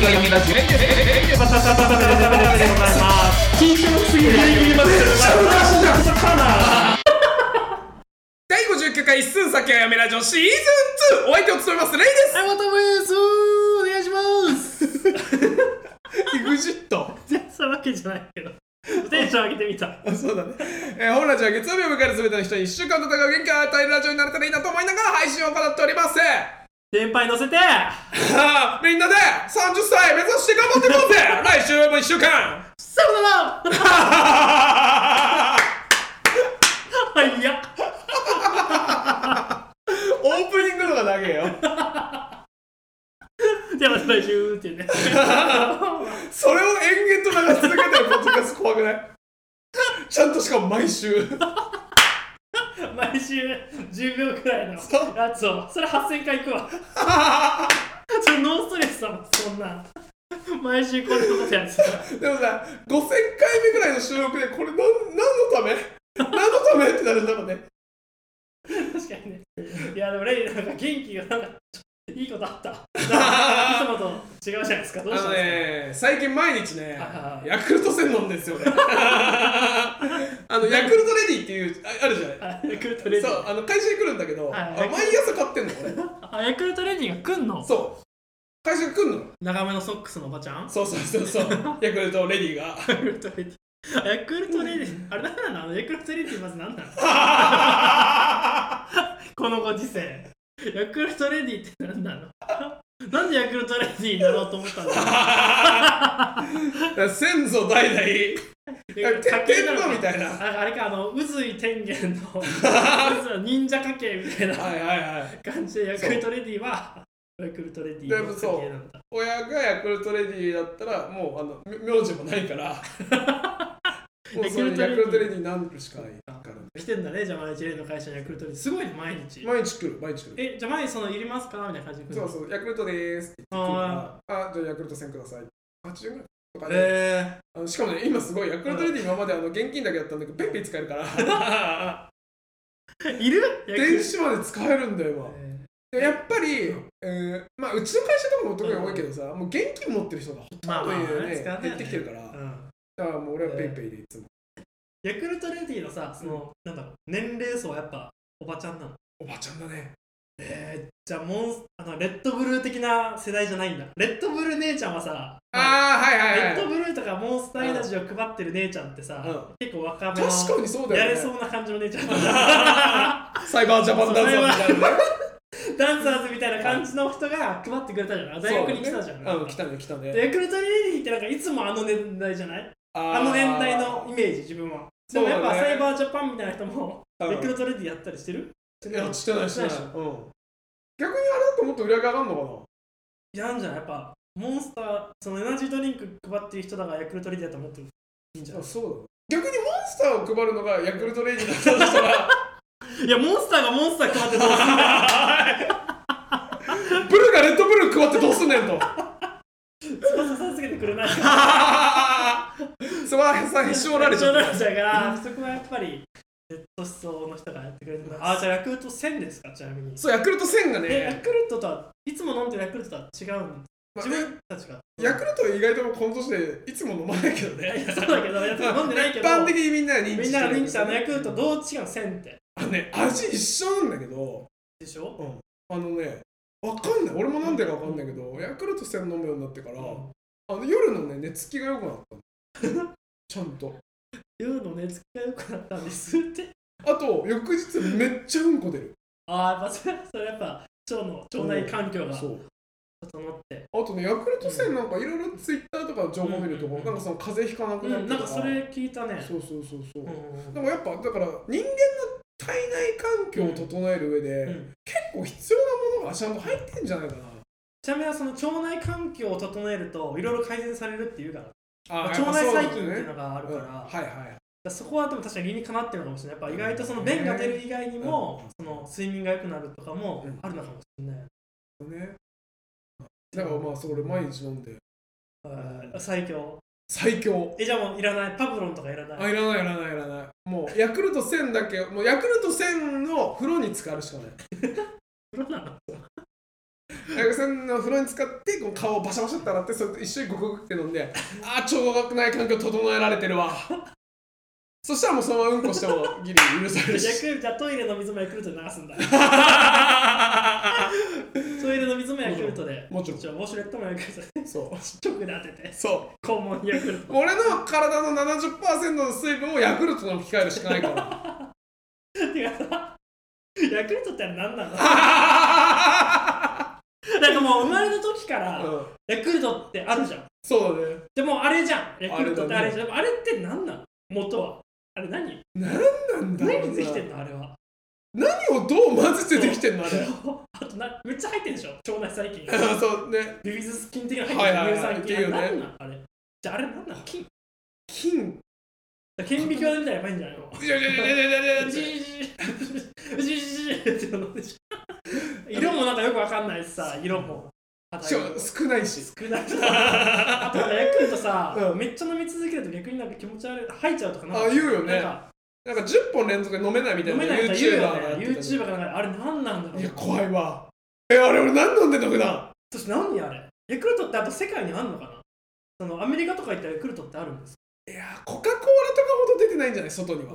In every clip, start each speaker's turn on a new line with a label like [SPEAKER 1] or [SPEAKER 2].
[SPEAKER 1] 崎が読みラジオバタバタバタバタバタでございます緊張すぎる
[SPEAKER 2] 第59回一寸先はやめラジオシーズン2お相手を務めますレイです
[SPEAKER 1] はい、またですお願いします
[SPEAKER 2] イグジット。
[SPEAKER 1] そういうわけじゃないけどテンション上げてみた
[SPEAKER 2] あそうだね、えー、本ラジオは月曜日を迎える全ての人に1週間戦う元気を与えるラジオになれたらいいなと思いながら配信を行っております
[SPEAKER 1] 先輩乗せて。
[SPEAKER 2] みんなで30歳目指して頑張っていこうぜ。来週も1週間。
[SPEAKER 1] さよなら。はいや
[SPEAKER 2] オープニングのが長えよ
[SPEAKER 1] じゃあまた来週ってね
[SPEAKER 2] それを延々と流し続けてるポッドキャスト怖くない？ちゃんとしかも毎週
[SPEAKER 1] 毎週10秒くらいのやつを。それ8000回いくわ。それノーストレスだもんそんな。毎週こんなことやってた。ら
[SPEAKER 2] でもさ5000回目ぐらいの収録でこれ何のため？何のため？ってなるんだろうね。
[SPEAKER 1] 確かにね。いやでもレイなんか元気がなんかいいことあった。いつもと違うじゃないですか。どうしたんですか？
[SPEAKER 2] ね最近毎日ね
[SPEAKER 1] はい
[SPEAKER 2] ヤクルト1000飲んですよね。あのヤクルトレディっていうああるじゃない？
[SPEAKER 1] あヤクルトレディ。
[SPEAKER 2] そうあの会社に来るんだけど、毎朝買ってんの俺。
[SPEAKER 1] あヤクルトレディが来んの？
[SPEAKER 2] そう。会社に来んの。
[SPEAKER 1] 長めのソックスのおばちゃん？
[SPEAKER 2] そうそうそうそう。ヤクルトレディが。
[SPEAKER 1] ヤクルトレディ。あヤクルトレディ。あれ何なのヤクルトレディまず何なの？このご時世ヤクルトレディって何なの？なんでヤクルトレディになろうと思ったんだ
[SPEAKER 2] 先祖代々？
[SPEAKER 1] 家系なのか
[SPEAKER 2] 天皇みたいな？
[SPEAKER 1] ああれかあの宇髄天元 の忍者家系みたいな
[SPEAKER 2] はいはいはい。
[SPEAKER 1] 感じでヤクルトレディはヤクルトレディの家系なんだ。
[SPEAKER 2] 親がヤクルトレディだったらもうあのみ名字もないからもうそれヤクルトレディになるしかない。からね
[SPEAKER 1] 来てんだねじゃあ毎日レイの会社にヤクルトレディすごいね毎日
[SPEAKER 2] 毎日来る毎日来る。
[SPEAKER 1] えじゃあ毎日そのいりますか？みたいな感じで。来るの
[SPEAKER 2] そうそうヤクルトでーすって言ってくるから。あじゃあヤクルト1000ください。80ぐらい？とかね、
[SPEAKER 1] え
[SPEAKER 2] あのしかもね今すごいヤクルトレディ今まであの現金だけだったんだけど PayPay使えるから。
[SPEAKER 1] ー、いる？
[SPEAKER 2] 電子まで使えるんだよ今。でやっぱり、えーまあうちの会社とかも特に多いけどさ、もう現金持ってる人がほとんど
[SPEAKER 1] まあまあ
[SPEAKER 2] いるね。ってきてるから、
[SPEAKER 1] うん。
[SPEAKER 2] だからもう俺は PayPayでいつも、
[SPEAKER 1] ヤクルトレディのさその、なんだろう年齢層はやっぱおばちゃんなの。
[SPEAKER 2] おばちゃんだね。
[SPEAKER 1] えー、じゃあモンスあのレッドブルー的な世代じゃないんだ。レッドブルー姉ちゃんはさ
[SPEAKER 2] ああはいはい
[SPEAKER 1] レ
[SPEAKER 2] はい。
[SPEAKER 1] ッドブルーとかモンスターエナジーを配ってる姉ちゃんってさ、
[SPEAKER 2] うん。
[SPEAKER 1] 結構若めの
[SPEAKER 2] 確かにそうだよね。
[SPEAKER 1] やれそうな感じの姉ちゃんだ
[SPEAKER 2] サイバージャパンダンサーみたいなね。
[SPEAKER 1] ダンサーズみたいな感じの人が配ってくれたじゃん。大学に来たじゃん、
[SPEAKER 2] うん来たね来たね。
[SPEAKER 1] でヤクルトレディってなんかいつもあの年代じゃない？
[SPEAKER 2] あ
[SPEAKER 1] あの年代のイメージ自分は。でもやっぱ
[SPEAKER 2] そうだね
[SPEAKER 1] サイバージャパンみたいな人も
[SPEAKER 2] うん。
[SPEAKER 1] ヤクルトレディやったりしてる？
[SPEAKER 2] いやしてないしてない。うん。逆にあれだともっと売り上げ上がるの
[SPEAKER 1] いやなんじゃない？やっぱモンスターそのエナジードリンク配ってる人だからヤクルトレディだと思ってるいいんじゃない？
[SPEAKER 2] かなあそうだ。逆にモンスターを配るのがヤクルトレディだったとしたら
[SPEAKER 1] いやモンスターがモンスター配ってどうすんだよ
[SPEAKER 2] ブルーがレッドブルー配ってどうすんねんと。
[SPEAKER 1] 翼さんつけてくれな。い
[SPEAKER 2] はさへし折られちゃ
[SPEAKER 1] うから そこはやっぱりネット思想の人がやってくれる。ん。だあじゃあヤクルト1000ですかちなみに。
[SPEAKER 2] そうヤクルト1000が
[SPEAKER 1] えヤ
[SPEAKER 2] ね
[SPEAKER 1] クルトとはいつも飲んでるヤクルトとは違うん
[SPEAKER 2] まあ
[SPEAKER 1] 自分たちが。
[SPEAKER 2] ヤクルトは意外とこの年でいつも飲まないけどね。
[SPEAKER 1] そうだけど飲んでないけど。
[SPEAKER 2] 一般的にみんなが認知
[SPEAKER 1] みん
[SPEAKER 2] してる
[SPEAKER 1] なが認知しヤクルトどう違う1000って。
[SPEAKER 2] あのね味一緒なんだけど。
[SPEAKER 1] でしょ？
[SPEAKER 2] あのねわかんない。俺もなんでかわかんないけどヤクルト1000飲むようになってからあの夜のね寝つきが良くなったの ちゃんと。
[SPEAKER 1] 夜の寝つきが良くなったんですって。
[SPEAKER 2] あと翌日めっちゃうんこ出る。
[SPEAKER 1] ああやっぱそれそれやっぱ腸の腸内環境が
[SPEAKER 2] そう。
[SPEAKER 1] 整って。
[SPEAKER 2] あとねヤクルト1000なんかいろいろツイッターとか情報見ると、
[SPEAKER 1] うん。うんうん
[SPEAKER 2] なんかその風邪ひかなく
[SPEAKER 1] うん
[SPEAKER 2] なったと
[SPEAKER 1] なんかそれ聞いたね。
[SPEAKER 2] そうそうそうそう、
[SPEAKER 1] うん
[SPEAKER 2] でもやっぱだから人間の体内環境を整える上で、
[SPEAKER 1] うん。
[SPEAKER 2] 結構必要なものがちゃんと入ってんじゃないかな。
[SPEAKER 1] ちなみにその腸内環境を整えるといろいろ改善されるっていうから
[SPEAKER 2] あ
[SPEAKER 1] 腸内細菌っていうのがあるから,、
[SPEAKER 2] うんはいはい。
[SPEAKER 1] そこはでも確かに理にかなってるのかもしれない。やっぱ意外とその便が出る以外にも、その睡眠が良くなるとかも
[SPEAKER 2] うん。
[SPEAKER 1] あるのかもしれない、
[SPEAKER 2] ね。だからまあそれ毎日飲んで。
[SPEAKER 1] あ最強。
[SPEAKER 2] 最強。
[SPEAKER 1] えじゃあもういらない。パブロンとかいらない。
[SPEAKER 2] あいらないいらないいらない。もうヤクルト1000だけもうヤクルト1000の風呂に浸かるしかない。
[SPEAKER 1] 風呂なの？
[SPEAKER 2] 大学さんの風呂に使ってこう顔をバシャバシャって洗ってそれと一緒にゴクゴクって飲んでああちょうどない環境整えられてるわ。そしたらもうそのままうんこしてもギリ許されるし。
[SPEAKER 1] じゃあトイレの水もヤクルトで流すんだ。トイレの水もヤクルトで
[SPEAKER 2] もちろん
[SPEAKER 1] ウォシュレットもヤクルトで
[SPEAKER 2] そう。
[SPEAKER 1] 直で当てて
[SPEAKER 2] そう。
[SPEAKER 1] 肛門ヤクルト
[SPEAKER 2] 俺の体の70%の水分をヤクルトに置き換えるしかないから。
[SPEAKER 1] てかさヤクルトって何なの？なんかもう生まれた時から
[SPEAKER 2] うん。
[SPEAKER 1] ヤクルトってあるじゃん。
[SPEAKER 2] そうだね。
[SPEAKER 1] でもあれじゃん。ヤクルトってあ
[SPEAKER 2] あれ
[SPEAKER 1] じゃん。でもあれって何なの元は。あれ何？
[SPEAKER 2] なんなんだ
[SPEAKER 1] 何できてんの？あれは。
[SPEAKER 2] 何をどう混ぜてできてんの？あれ。
[SPEAKER 1] あとなめっちゃ入ってるでしょ？腸内細菌。
[SPEAKER 2] あ そうね。
[SPEAKER 1] ビフィズス菌的な入ってる乳酸菌。何なんあれ。じゃああれ何なの？菌。
[SPEAKER 2] 金
[SPEAKER 1] 顕微鏡みたいなやばいんじゃないの？
[SPEAKER 2] いやいやいやいやいやいや
[SPEAKER 1] うじじじうじじじって飲んでしょ色もなんかよくわかんないしさ色も。
[SPEAKER 2] しかも少ないし。
[SPEAKER 1] 少ない。あとヤクルトさ、
[SPEAKER 2] うん。
[SPEAKER 1] めっちゃ飲み続けると逆になんか気持ち悪い。吐いちゃうとかなんか。
[SPEAKER 2] あ言うよね。
[SPEAKER 1] なんか
[SPEAKER 2] なんか10本連続で飲めないみたいな
[SPEAKER 1] 飲めないと言う
[SPEAKER 2] YouTuber
[SPEAKER 1] よね YouTuber かなんかあれ何なんだろう。
[SPEAKER 2] いや怖いわ。えあれ俺何飲んでんの普段？
[SPEAKER 1] そして何あれ？ヤクルトってあと世界にあんのかな？そのアメリカとか行ったらヤクルトってあるんです
[SPEAKER 2] いやコカ・コーラとかほど出てないんじゃない？外には。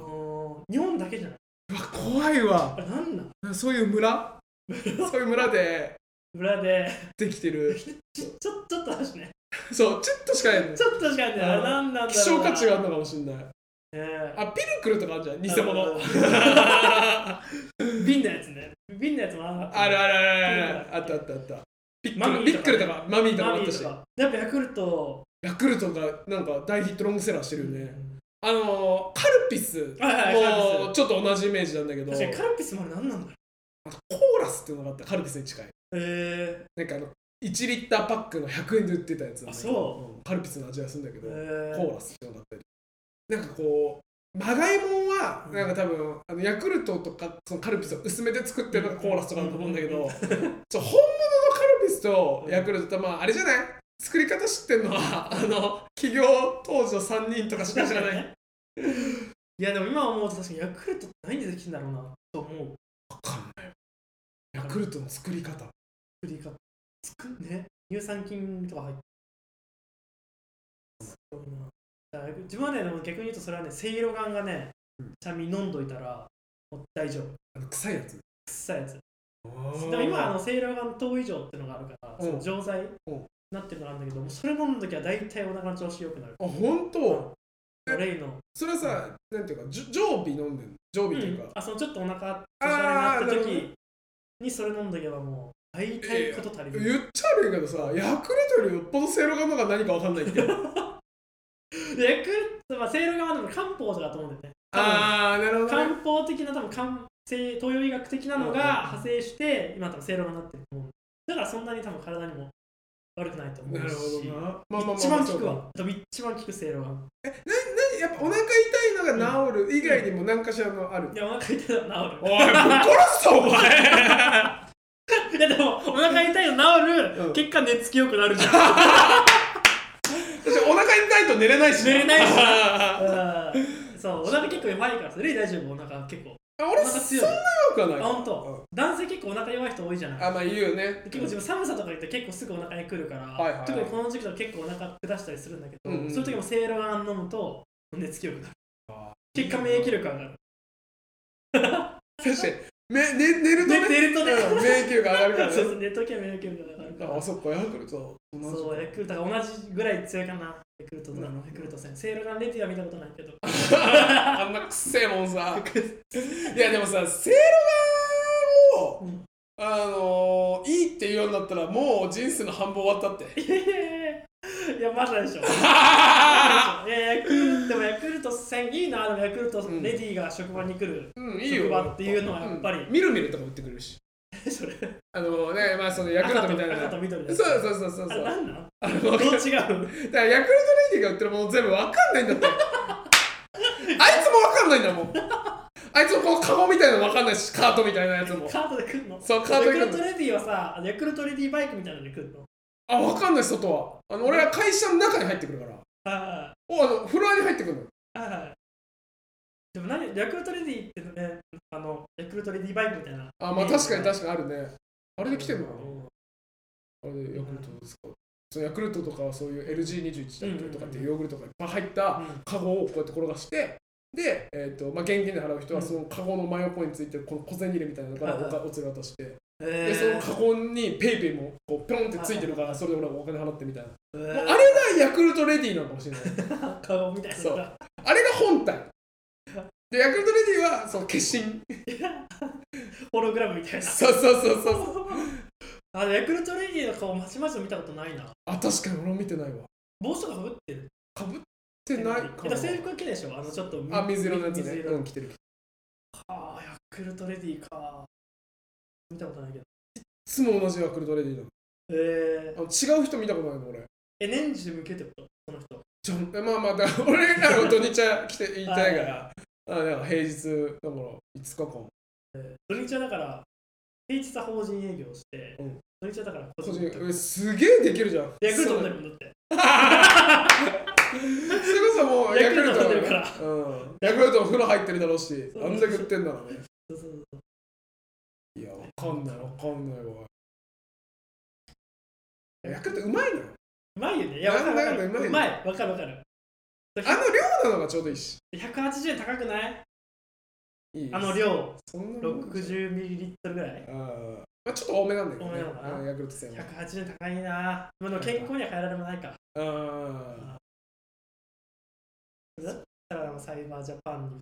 [SPEAKER 1] 日本だけじゃない。う
[SPEAKER 2] わ怖いわ。
[SPEAKER 1] あれ何なん？
[SPEAKER 2] そういう村？そういう村で。
[SPEAKER 1] 裏で。
[SPEAKER 2] できてる。
[SPEAKER 1] ちょちょちょっとだしね
[SPEAKER 2] そうちょっとしかないね
[SPEAKER 1] ちょっとしかない。あれ何なんだろうな。
[SPEAKER 2] 希少価値があるのかもしれない。
[SPEAKER 1] ねえ。
[SPEAKER 2] あピルクルとかあるじゃん。偽物。
[SPEAKER 1] う ん瓶のやつね。瓶のやつもある
[SPEAKER 2] あるあるあるある。あったあったあった。ピックルピックルとかマミーとかも
[SPEAKER 1] マ
[SPEAKER 2] あったし。
[SPEAKER 1] やっぱヤクルト
[SPEAKER 2] ヤクルトがなんか大ヒットロングセラーしてるよね。あのーカルピスもちょっと同じイメージなんだけど。
[SPEAKER 1] 確かにカルピスもあれ何なんだろ
[SPEAKER 2] コーラスっていうのがあったカルピスに近い。う
[SPEAKER 1] へ
[SPEAKER 2] なんかあの1リッターパックの100円で売ってたやつ
[SPEAKER 1] あそ
[SPEAKER 2] う。んカルピスの味がするんだけど、
[SPEAKER 1] えー。
[SPEAKER 2] コーラスっていうのがあったり。なんかこうまがいもんはなんか多分あのヤクルトとかそのカルピスを薄めで作ってるのがコーラスとかだと思うんだけど、
[SPEAKER 1] うん。
[SPEAKER 2] 本物のカルピスとヤクルトとまああれじゃない？作り方知ってんのはあの企業当時の3人とかしか知らない？
[SPEAKER 1] いやでも今思うと確かにヤクルトって何でできてんだろうなと思う
[SPEAKER 2] ヤクルトの作り方。
[SPEAKER 1] 作り方。つくね。乳酸菌とか入って。すごいなだから自分はねでも逆に言うとそれはねせいろがんがね
[SPEAKER 2] うん。
[SPEAKER 1] ちゃんと飲んどいたらもう大丈夫。
[SPEAKER 2] あの臭いやつ。
[SPEAKER 1] 臭いやつ。
[SPEAKER 2] で
[SPEAKER 1] でも今あのせいろがん糖以上っていうのがあるから、
[SPEAKER 2] う。ん
[SPEAKER 1] その錠剤に
[SPEAKER 2] う。ん
[SPEAKER 1] なってるのがあるんだけどもうそれ飲むときは大体お腹の調子良くなる。
[SPEAKER 2] あ本当？え
[SPEAKER 1] レイの、
[SPEAKER 2] それはさなんていうか常備飲んでんの？常備っていうか、
[SPEAKER 1] あそのちょっとお腹調子悪いなって
[SPEAKER 2] なるほ
[SPEAKER 1] 時にそれ飲んどけばもう大体こと足りる、
[SPEAKER 2] 言っちゃ悪いけどさヤクルトよりよっぽどせいろがんのが何かわかんないって。
[SPEAKER 1] で ヤクルト、まあ、せいろがんはでも漢方とかだと思うんだよね。
[SPEAKER 2] ああなるほど、
[SPEAKER 1] 漢
[SPEAKER 2] ね、
[SPEAKER 1] 方的な多分漢西東洋医学的なのが派生して今多分せいろがんになってると思う。だからそんなに多分体にも悪くないと思うし
[SPEAKER 2] なるほどな、まあまあまあ
[SPEAKER 1] 一番効くわ。一番効くせいろがん
[SPEAKER 2] な何やっぱお腹痛いのが治る以外にも何かしらのある、
[SPEAKER 1] いや お腹痛いの治る。
[SPEAKER 2] おいぶっ殺すぞお前。
[SPEAKER 1] いやでもお腹痛いの治る、
[SPEAKER 2] うん。
[SPEAKER 1] 結果寝つきよくなるじゃん。
[SPEAKER 2] 私お腹痛いと寝れないし
[SPEAKER 1] 寝れないし そうお腹結構弱いからさ。レイ大丈夫？お腹結構
[SPEAKER 2] 俺そんな弱くはない。
[SPEAKER 1] あ本当、男性結構お腹弱い人多いじゃない？
[SPEAKER 2] あまあ言うよね。
[SPEAKER 1] 結構自分寒さとか言って結構すぐお腹に来るから、
[SPEAKER 2] はいはいはい。
[SPEAKER 1] 特にこの時期とか結構お腹下したりするんだけど、
[SPEAKER 2] うんうん
[SPEAKER 1] そういう時もせいろがん飲むと寝つきよくなる。
[SPEAKER 2] あ
[SPEAKER 1] 結果免疫力上がる。
[SPEAKER 2] 確かに。め寝寝るとね。
[SPEAKER 1] 寝寝るとね。
[SPEAKER 2] うん免疫力上がるから
[SPEAKER 1] そう
[SPEAKER 2] ね
[SPEAKER 1] そう寝ときは免疫力が上がるから。
[SPEAKER 2] あそっかヤクルト。
[SPEAKER 1] そうヤクルトが同じぐらい強いかなヤクルトとあのヤクルト戦せいろがんレディは見たことないけど。
[SPEAKER 2] あんなくっせえもんさ。いやでもさせいろがんを、
[SPEAKER 1] うん
[SPEAKER 2] あのー、いいって言うようになったらもう人生の半分終わったって。
[SPEAKER 1] いやまだでしょいやヤ クルトでもヤクルト戦いいなでもヤクルト
[SPEAKER 2] うん
[SPEAKER 1] レディが職場に来る、
[SPEAKER 2] うんいいよ。
[SPEAKER 1] 職場っていうのはやっぱり。
[SPEAKER 2] うんみるみるとか売ってくるし
[SPEAKER 1] それ。
[SPEAKER 2] あのねまあそのヤクルトみたいな。
[SPEAKER 1] 赤と赤と緑
[SPEAKER 2] そうそうそうそうそう。
[SPEAKER 1] あれな
[SPEAKER 2] あの
[SPEAKER 1] どう違う？
[SPEAKER 2] だからヤクルトレディが売ってるもの全部わかんないんだって。あいつもわかんないんだもん。あいつもこのカゴみたいなのわかんないしカートみたいなやつも。
[SPEAKER 1] カートで来んの？
[SPEAKER 2] そうカートで来る
[SPEAKER 1] ヤクルトレディはさヤクルトレディバイクみたいなので来るの？
[SPEAKER 2] あわかんない外は。あの俺は会社の中に入ってくるから。
[SPEAKER 1] は
[SPEAKER 2] おあのフロアに入ってくるの。
[SPEAKER 1] いはいはいでも何ヤクルトレディってねあのヤクルトレディバイクみたいな。
[SPEAKER 2] あまあ確かに確かにあるね。あれで来てんのかな？あれでヤクルトですか、そのヤクルトとかそういう LG21 だっけとかっていうヨーグルトがいっぱい入ったカゴをこうやって転がしてで、えーとまあ、現金で払う人はそのカゴの真横についてるこの小銭入れみたいなのからおかお釣り渡して
[SPEAKER 1] え
[SPEAKER 2] でそのカゴに PayPayもこうピョンってついてるからそれで俺はお金払ってみたいな。
[SPEAKER 1] え
[SPEAKER 2] もうあれがヤクルトレディなのかもしれない。
[SPEAKER 1] カゴみたいな。
[SPEAKER 2] そう。あれが本体でヤクルトレディはその化身
[SPEAKER 1] ホログラムみたいな。
[SPEAKER 2] そうそうそうそう。
[SPEAKER 1] あヤクルトレディの顔まちまちと見たことないな。
[SPEAKER 2] あ確かに俺も見てないわ。
[SPEAKER 1] 帽子とかかぶってる？
[SPEAKER 2] かぶってないかな。
[SPEAKER 1] えだ制服着でしょ？あのちょっと
[SPEAKER 2] あ水色のやつね。
[SPEAKER 1] 水色
[SPEAKER 2] うん着てる
[SPEAKER 1] ああヤクルトレディか。見たことないけど。
[SPEAKER 2] いつも同じヤクルトレディなの。
[SPEAKER 1] え
[SPEAKER 2] あの違う人見たことないの俺。
[SPEAKER 1] ー、え年中向けってこと？その人。
[SPEAKER 2] じゃあまあまあだから俺が土日は来て言いたいからあだから平日だから5日間。
[SPEAKER 1] えー土日はだから平日は法人営業して、
[SPEAKER 2] うん。
[SPEAKER 1] 土日はだから個
[SPEAKER 2] 個
[SPEAKER 1] 人
[SPEAKER 2] 人えすげえできるじゃん。
[SPEAKER 1] ヤクルト飲んでるもんだって。
[SPEAKER 2] それこそもうヤクルト
[SPEAKER 1] ヤクルト飲んでるから。
[SPEAKER 2] うん、ヤクルトお風呂入ってるだろうし
[SPEAKER 1] そう
[SPEAKER 2] あんだけ売ってんだろうね。
[SPEAKER 1] そうそうそう
[SPEAKER 2] いやわかんないわかんないわヤクルトうまいのよ。
[SPEAKER 1] うまいよね。いやわかるわかる。
[SPEAKER 2] なんだかんだうまいよ。
[SPEAKER 1] うまい。わかるわかる
[SPEAKER 2] あの量なのがちょうどいいし。
[SPEAKER 1] 180円高くない？
[SPEAKER 2] いい
[SPEAKER 1] あの量。
[SPEAKER 2] そんなもん。じゃん
[SPEAKER 1] 60ml ぐらい。
[SPEAKER 2] あー。まあちょっと多めなんだけどね。
[SPEAKER 1] 多めなのかな。
[SPEAKER 2] うんヤクルト戦は。
[SPEAKER 1] 180円高いな。まあでも健康には変えられもないか
[SPEAKER 2] あ
[SPEAKER 1] だったらサイバージャパンに。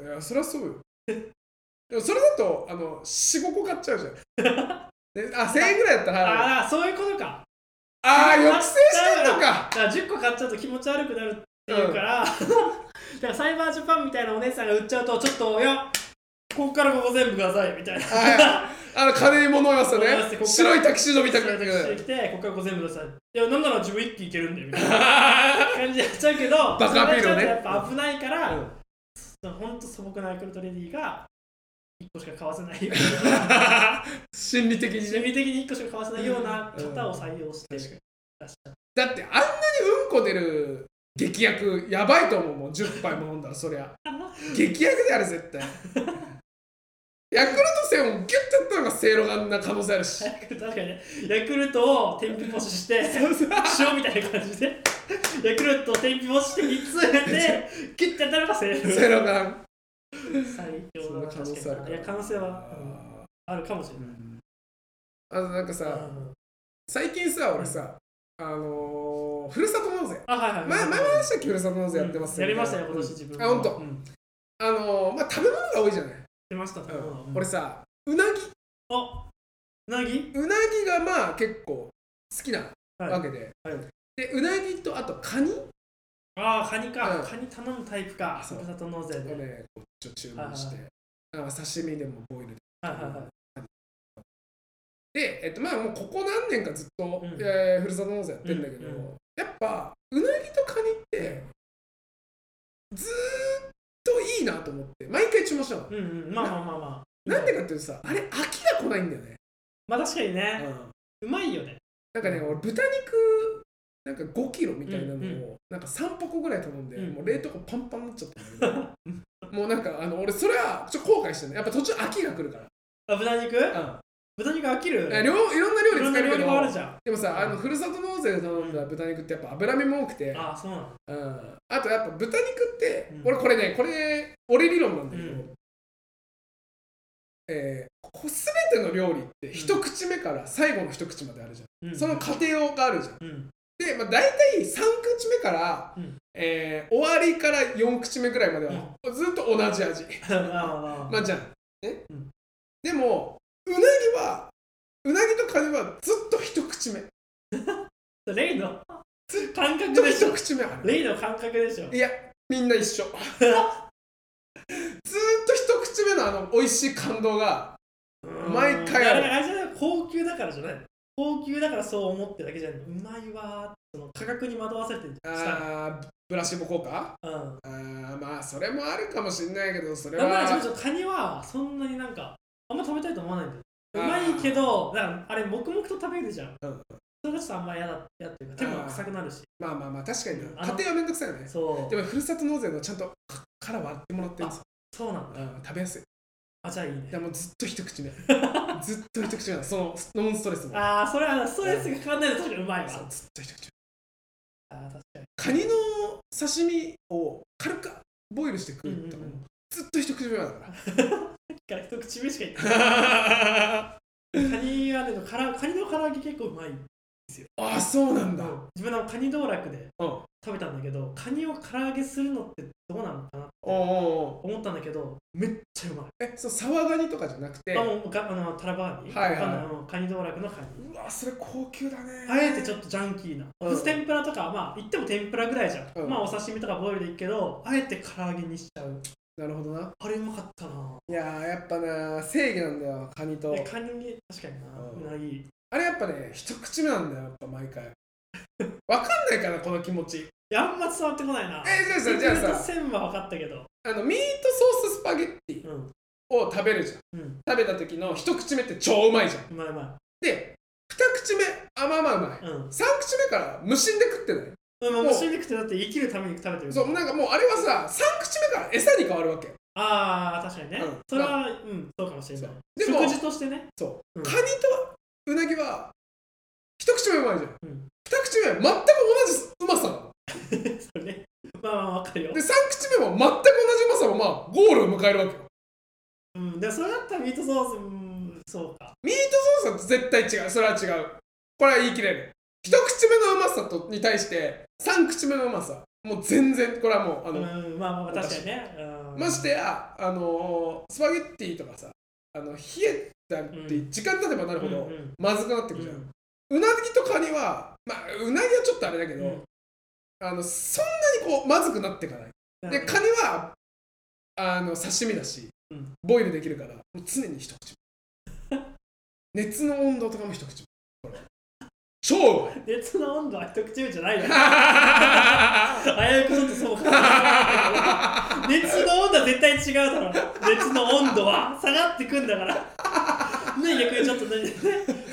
[SPEAKER 2] あいやそりゃそうよ。でもそれだとあの45個買っちゃうじゃん。であ1000円ぐらいだったら払う
[SPEAKER 1] ああそういうことか。
[SPEAKER 2] ああ抑制してんのか。
[SPEAKER 1] だから10個買っちゃうと気持ち悪くなるっていうから、だからサイバージャパンみたいなお姉さんが売っちゃうとちょっといやここからここ全部くださいみたいな。
[SPEAKER 2] ああの金に物を言わせ
[SPEAKER 1] 物を言わせてこっから。
[SPEAKER 2] ね白いタキシードみたくな
[SPEAKER 1] ここからここ全部ください。いやなんなら自分一気いけるんだよみたいな。感じでやっちゃうけど
[SPEAKER 2] バカアピールをね。
[SPEAKER 1] やっぱ危ないから、
[SPEAKER 2] うん。
[SPEAKER 1] ほんと素朴なヤクルトレディが1個しか買わせない
[SPEAKER 2] 心理的にね。
[SPEAKER 1] 心理的に1個しか買わせないような 型を採用して
[SPEAKER 2] 確かに
[SPEAKER 1] らっしゃる
[SPEAKER 2] だってあんなにうんこ出る劇薬やばいと思うもん10杯も飲んだらそりゃ。劇薬である絶対。ヤクルト戦をギュッてやったのがせいろがんな可能性あるし。
[SPEAKER 1] ヤクルト確かにね。ヤクルトを天日干しして 塩みたいな感じで。ヤクルトを天日干しして3つ入れて 切ってやったのがセール
[SPEAKER 2] せいろがん
[SPEAKER 1] 最強だ
[SPEAKER 2] 可能性ある
[SPEAKER 1] いや可能性は、うんあるかもしれない、
[SPEAKER 2] あのなんかさ
[SPEAKER 1] うん。
[SPEAKER 2] 最近さ俺さあのーふるさと納税。
[SPEAKER 1] あはいはい。
[SPEAKER 2] 前前も話したっけ？ふるさと納税やってます
[SPEAKER 1] やりましたよ今年自分も。
[SPEAKER 2] あ本当
[SPEAKER 1] うん。
[SPEAKER 2] あのーまあ食べ物が多いじゃない？
[SPEAKER 1] 出ました、
[SPEAKER 2] うん。俺さうなぎ。
[SPEAKER 1] あうなぎ？
[SPEAKER 2] うなぎがまあ結構好きな
[SPEAKER 1] はい。
[SPEAKER 2] わけで、
[SPEAKER 1] はい。
[SPEAKER 2] でうなぎとあとカニ？を
[SPEAKER 1] ああカニか、
[SPEAKER 2] うん。
[SPEAKER 1] カニ頼むタイプか。ふ
[SPEAKER 2] そう。
[SPEAKER 1] るさと納税で、はい
[SPEAKER 2] ねこうちょっと注文して、
[SPEAKER 1] はい
[SPEAKER 2] あ刺身でもボイルで。
[SPEAKER 1] はいはい。
[SPEAKER 2] で、えっと、まあもうここ何年かずっと、
[SPEAKER 1] うん。
[SPEAKER 2] えーふるさと納税やってんだけど、
[SPEAKER 1] うんうん
[SPEAKER 2] やっぱうなぎとカニってずーっといいなと思って毎回注文した。の、
[SPEAKER 1] うんうんまあまあまあまあ。
[SPEAKER 2] なんでかっていうとさあれ飽きが来ないんだよね、
[SPEAKER 1] まあ確かにね、
[SPEAKER 2] うん。
[SPEAKER 1] うまいよね。
[SPEAKER 2] なんかね俺豚肉なんか5キロみたいなのを、
[SPEAKER 1] うんう
[SPEAKER 2] なんか3箱ぐらい頼んで、
[SPEAKER 1] うん。
[SPEAKER 2] もう冷凍庫パンパンになっちゃったんだけどもうなんかあの俺それはちょっと後悔してるねやっぱ途中飽きが来るから、
[SPEAKER 1] あ豚肉？
[SPEAKER 2] うん
[SPEAKER 1] 豚肉飽きる
[SPEAKER 2] いや両いろんな料理
[SPEAKER 1] いろんな料理
[SPEAKER 2] 使えるけど
[SPEAKER 1] もあるじゃん。
[SPEAKER 2] でもさあのふるさと納税で頼んだ豚肉ってやっぱ脂身も多くて、
[SPEAKER 1] ああそうなの。
[SPEAKER 2] うん、あとやっぱ豚肉って、
[SPEAKER 1] うん。
[SPEAKER 2] 俺これねこれ俺理論なんだけど、
[SPEAKER 1] うん。
[SPEAKER 2] えー全ての料理って一口目から最後の一口まであるじゃん、
[SPEAKER 1] うん。
[SPEAKER 2] その過程があるじゃん。
[SPEAKER 1] うん。
[SPEAKER 2] で、まあ、大体3口目から、
[SPEAKER 1] うん。
[SPEAKER 2] えー終わりから4口目ぐらいまでは、ずっと同じ味。
[SPEAKER 1] まあまあまあ
[SPEAKER 2] まあじゃん。ね、
[SPEAKER 1] うん。
[SPEAKER 2] でもうなぎはうなぎとカニはずっと一口目。ず
[SPEAKER 1] レイの感覚
[SPEAKER 2] っと
[SPEAKER 1] でしょ。
[SPEAKER 2] 一口目ある。
[SPEAKER 1] レイの感覚でしょ。
[SPEAKER 2] いやみんな一緒。ずーっと一口目のあの美味しい感動が毎回ある。
[SPEAKER 1] あれあれじゃない？高級だからじゃない？高級だからそう思ってるだけじゃないうまいわーってその価格に惑わせてる。じゃん下
[SPEAKER 2] あーブラシボ効果
[SPEAKER 1] うん。
[SPEAKER 2] あーまあそれもあるかもしれないけどそれ
[SPEAKER 1] だから
[SPEAKER 2] は
[SPEAKER 1] ちょっとカニはそんなになんかあんま食べたいと思わないんだよ。うまいけどだからあれ黙々と食べるじゃん、
[SPEAKER 2] うん。
[SPEAKER 1] それがちょっとあんま嫌だ嫌っていうか。手も臭くなるし。
[SPEAKER 2] まあまあまあ確かに。家庭はめんどくさいよね。
[SPEAKER 1] そう。
[SPEAKER 2] でもふるさと納税のちゃんとか殻割ってもらってるんですよ。
[SPEAKER 1] そうなんだ。
[SPEAKER 2] うん食べやすい。
[SPEAKER 1] あじゃあいいね。
[SPEAKER 2] でもずっと一口目。ずっと一口目そのノンストレスも。
[SPEAKER 1] ああそれはストレスがかかんないと確かにうまいわ。
[SPEAKER 2] そうずっと一口目。
[SPEAKER 1] あー確かに。
[SPEAKER 2] カニの刺身を軽くボイルして食うとかも、
[SPEAKER 1] うんうんうん。
[SPEAKER 2] ずっと一口目だから
[SPEAKER 1] から一口目しか言ってない。カニはねからカニの唐揚げ結構うまい
[SPEAKER 2] あそうなんだ、
[SPEAKER 1] 自分のカニ道楽で
[SPEAKER 2] うん。
[SPEAKER 1] 食べたんだけどカニを唐揚げするのってどうなのかなって思ったんだけどめっちゃうまい。
[SPEAKER 2] えそうサワガニとかじゃなくて？
[SPEAKER 1] あもうがあのタラバーニ？
[SPEAKER 2] はいはい。
[SPEAKER 1] わかんない。うんカニ道楽のカニ。
[SPEAKER 2] うわそれ高級だね。
[SPEAKER 1] あえてちょっとジャンキーな、
[SPEAKER 2] うん。
[SPEAKER 1] 天ぷらとかまあ言っても天ぷらぐらいじゃん、
[SPEAKER 2] うん。
[SPEAKER 1] まあお刺身とかボイルでいいけどあえて唐揚げにしちゃう
[SPEAKER 2] なるほどな。
[SPEAKER 1] あれうまかったな。い
[SPEAKER 2] やーやっぱな正義なんだよカニと。
[SPEAKER 1] でカニに確かにな、
[SPEAKER 2] う
[SPEAKER 1] うなぎ
[SPEAKER 2] あれやっぱね一口目なんだよやっぱ毎回。わかんないかなこの気持ち。
[SPEAKER 1] いやあんま伝わってこないな。
[SPEAKER 2] えじゃあさじゃあさ。
[SPEAKER 1] 線は分かったけど。
[SPEAKER 2] あのミートソーススパゲッティ
[SPEAKER 1] うん。
[SPEAKER 2] を食べるじゃん。
[SPEAKER 1] うん。
[SPEAKER 2] 食べた時の一口目って超うまいじゃん。
[SPEAKER 1] うまいうま
[SPEAKER 2] で二口目あまあまあうまい
[SPEAKER 1] い。うん。
[SPEAKER 2] 三口目から無心で食ってない
[SPEAKER 1] うんもう肉ってだって生きるために食べてる。
[SPEAKER 2] そうなんかもうあれはさ三口目から餌に変わるわけ。
[SPEAKER 1] ああ確かにね、
[SPEAKER 2] うん。
[SPEAKER 1] それはうんそうかもしれない。
[SPEAKER 2] でも
[SPEAKER 1] 食事としてね。
[SPEAKER 2] そう、
[SPEAKER 1] うん。
[SPEAKER 2] カニとうなぎは一口目うまいじゃん、
[SPEAKER 1] うん。
[SPEAKER 2] 二口目は全く同じうまさなの。
[SPEAKER 1] それね。まあまあ分かるよ。
[SPEAKER 2] で三口目も全く同じうまさもまあゴールを迎えるわけよ。
[SPEAKER 1] うん。でもそれだったらミートソースうんそうか。
[SPEAKER 2] ミートソースは絶対違う。それは違う。これは言い切れる。一口目のうまさとに対して三口目のうまさ。もう全然これはもうあ
[SPEAKER 1] う
[SPEAKER 2] の、
[SPEAKER 1] んまあまあ確かにね。うん。
[SPEAKER 2] ましてやあのースパゲッティとかさあの冷えたって
[SPEAKER 1] うん
[SPEAKER 2] 時間経てばなるほどまずくなってくじゃん、
[SPEAKER 1] うん
[SPEAKER 2] うなぎとカニはまあうなぎはちょっとあれだけど、
[SPEAKER 1] うん。
[SPEAKER 2] あのそんなにこうまずくなっていかない。でカニはあの刺身だし、
[SPEAKER 1] うん。
[SPEAKER 2] ボイルできるからもう常に一口。目 熱の温度とかも一口超う。
[SPEAKER 1] 熱の温度は一口目じゃないよ 危うくちょっとそうか。も熱の温度は絶対違うだろ熱の温度は下がってくんだから。ね逆にちょっとね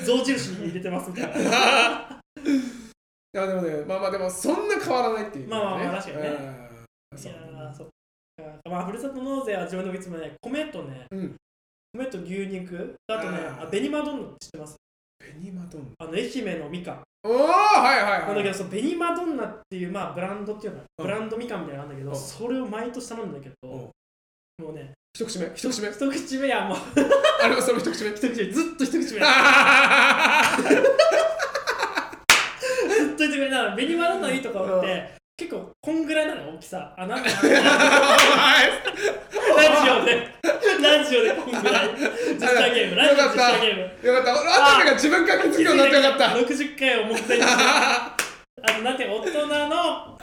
[SPEAKER 1] 象印に入れてますみたいな。い
[SPEAKER 2] やでもねまあまあでもそんな変わらないっていう、
[SPEAKER 1] まあまあまあ確かにね。いやーそっかまあふるさと納税は自分のいつもね米とね、
[SPEAKER 2] うん。
[SPEAKER 1] 米と牛肉。あとね
[SPEAKER 2] あー
[SPEAKER 1] あ紅マドンナって知ってます？
[SPEAKER 2] 紅マドンナ。
[SPEAKER 1] あの愛媛のみかん。
[SPEAKER 2] おおはいはいはい
[SPEAKER 1] なんだけどその紅マドンナっていうまあブランドっていうのは
[SPEAKER 2] うん。
[SPEAKER 1] ブランドみかんみたいなのがあるんだけど、
[SPEAKER 2] うん。
[SPEAKER 1] それを毎年頼んだけど、
[SPEAKER 2] うん。
[SPEAKER 1] もうね
[SPEAKER 2] 一口目一口目。
[SPEAKER 1] 一口目やもう
[SPEAKER 2] あれはその一口目。
[SPEAKER 1] 一口目ずっと一口目。ずっ
[SPEAKER 2] あ
[SPEAKER 1] と一口目。だから紅マドンナのいいところって、結構こんぐらいなの大きさ。あなんか。ラジオで。ラジオでこんぐらい。実写ゲーム。ラジオ実写ゲーム。
[SPEAKER 2] よかった。あたりが自分から気づくようになってよかった。
[SPEAKER 1] 60回を目前にしてあのなんていうか大人の。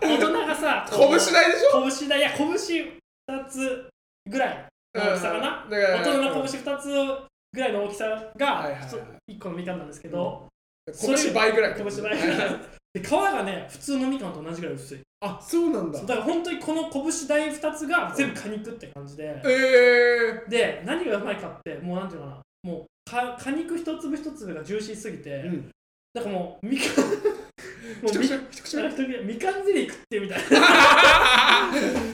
[SPEAKER 1] 大人がさ
[SPEAKER 2] 拳台でしょ？
[SPEAKER 1] 拳台いや拳2つぐらいの大きさかな、
[SPEAKER 2] うん。
[SPEAKER 1] 大人の拳2つぐらいの大きさが
[SPEAKER 2] はいはいはい。
[SPEAKER 1] 1個のみかんなんですけど、
[SPEAKER 2] 拳倍ぐらい。
[SPEAKER 1] 拳倍。ぐらいで皮がね普通のみかんと同じぐらい薄い
[SPEAKER 2] あ、そうなんだ。
[SPEAKER 1] だから本当にこの拳台2つが全部果肉って感じで、
[SPEAKER 2] え
[SPEAKER 1] で何がうまいかってもうなんていうのかなもうか果肉一粒一粒がジューシーすぎて、
[SPEAKER 2] え。うん。
[SPEAKER 1] なんかもうみかん もうみ。みかんゼリー食ってるみたい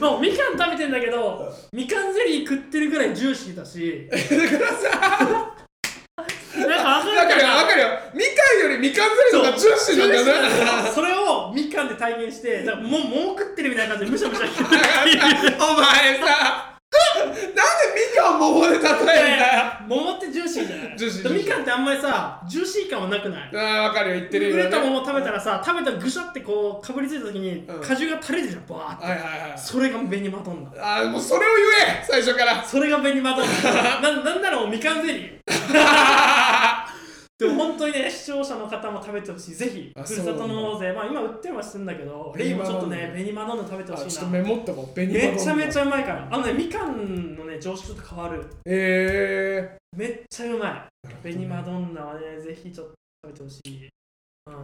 [SPEAKER 1] なもうみかん食べてんだけどみかんゼリー食ってるぐらいジューシーだし
[SPEAKER 2] だからさ、
[SPEAKER 1] なんかわかる
[SPEAKER 2] わかるよわかるよ。みかんよりみかんゼリーの方がジューシーなんだよね。
[SPEAKER 1] それをみかんで体現してなんかもうもう食ってるみたいな感じでむしゃむしゃ
[SPEAKER 2] お前さ、なんでみかん桃で例えんだよ。
[SPEAKER 1] 桃ってジューシーじゃない？
[SPEAKER 2] ジューシー
[SPEAKER 1] みかんってあんまりさジューシー感はなくない？
[SPEAKER 2] ああ、わかるよ。言ってるよ、ね。
[SPEAKER 1] 売れた桃食べたらさ食べたらぐしゃってこうかぶりついた時に
[SPEAKER 2] うん
[SPEAKER 1] 果汁が垂れてるじゃんバーって
[SPEAKER 2] はいはいはい。
[SPEAKER 1] それが紅まとんだ
[SPEAKER 2] ああ、もうそれを言え最初から。
[SPEAKER 1] それが紅まとんだななんならもうみかんゼリー でも本当にね視聴者の方も食べてほしい。ぜひ
[SPEAKER 2] あ
[SPEAKER 1] ふるさと納税。まあ今売ってはするんだけどちょっとね紅まどんどん食べて
[SPEAKER 2] あ
[SPEAKER 1] ほしいな。
[SPEAKER 2] ちょっとメモっ。紅
[SPEAKER 1] めちゃめち
[SPEAKER 2] ゃ。
[SPEAKER 1] ゃうまいから。あのねみかんのね常識ちょっと変わる。
[SPEAKER 2] え
[SPEAKER 1] めっちゃうまい。
[SPEAKER 2] え。
[SPEAKER 1] 紅まどんなはねぜひちょっと食べてほしい。うん。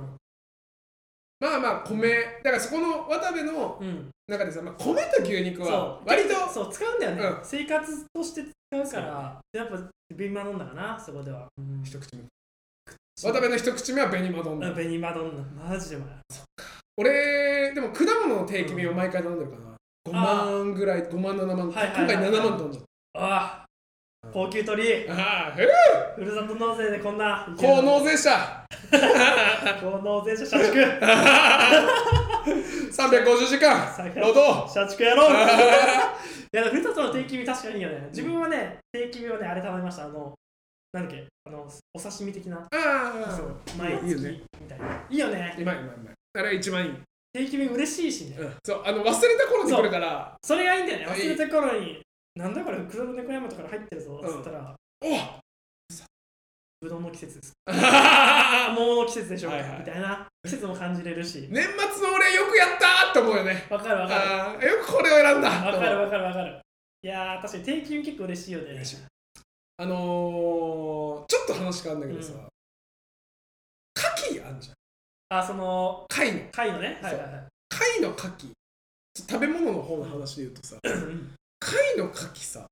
[SPEAKER 2] まあまあ米。だからそこの渡部の
[SPEAKER 1] うん。
[SPEAKER 2] 中でさ、まあ、米と牛肉
[SPEAKER 1] そ
[SPEAKER 2] は
[SPEAKER 1] う。
[SPEAKER 2] 割と
[SPEAKER 1] そう使うんだよね、
[SPEAKER 2] うん。
[SPEAKER 1] 生活として使うから。やっぱ紅まどんだかなそこでは、うん。
[SPEAKER 2] 一口目渡部の一口目は紅まどん
[SPEAKER 1] うん
[SPEAKER 2] だ
[SPEAKER 1] 紅まどんなマジでう。まい
[SPEAKER 2] 俺でも果物の定期便を毎回頼んでるかな。5万ぐらい5万7万、
[SPEAKER 1] はいはいはい
[SPEAKER 2] 今回7万飛んじゃっ
[SPEAKER 1] ああ。高級鳥。
[SPEAKER 2] たああへ
[SPEAKER 1] ふるさと納税でこんな。
[SPEAKER 2] え高納税者。
[SPEAKER 1] 高納税者社畜。
[SPEAKER 2] 350時間。労働
[SPEAKER 1] 社畜やろ。う いやふるさとの定期便確かにいいよね。自分はね定期便はねあれ頼みました。あのなんだっけあのお刺身的な。
[SPEAKER 2] ああ
[SPEAKER 1] そう。毎月
[SPEAKER 2] いいよね。
[SPEAKER 1] みたいな。いいよね。
[SPEAKER 2] うまいうまいうまいあれが一番いい、
[SPEAKER 1] 定期便嬉しいしね。
[SPEAKER 2] うん、そうあの忘れた頃に来るから。
[SPEAKER 1] それがいいんだよね。忘れた頃になんだこれ黒猫山とかに入ってるぞ
[SPEAKER 2] うん。
[SPEAKER 1] つったら。
[SPEAKER 2] お
[SPEAKER 1] ぶどう の季節です。
[SPEAKER 2] 年
[SPEAKER 1] 桃の季節でしょうか。
[SPEAKER 2] はいはい
[SPEAKER 1] みたいな。季節も感じれるし。
[SPEAKER 2] 末の俺よくやったーって思うよね。
[SPEAKER 1] わかるわかる。
[SPEAKER 2] よくこれを選んだ
[SPEAKER 1] わかるわかるわかる。いやー確かに定期便結構嬉しいよね。
[SPEAKER 2] 嬉しいあのー、ちょっと話変わるんだけどさ、
[SPEAKER 1] うん。
[SPEAKER 2] 牡蠣あんじゃん。
[SPEAKER 1] あその
[SPEAKER 2] 貝の。
[SPEAKER 1] 貝のね？はいはいはい。
[SPEAKER 2] 貝の牡蠣。食べ物の方の話で言うとさ
[SPEAKER 1] うん。
[SPEAKER 2] 貝の牡蠣さ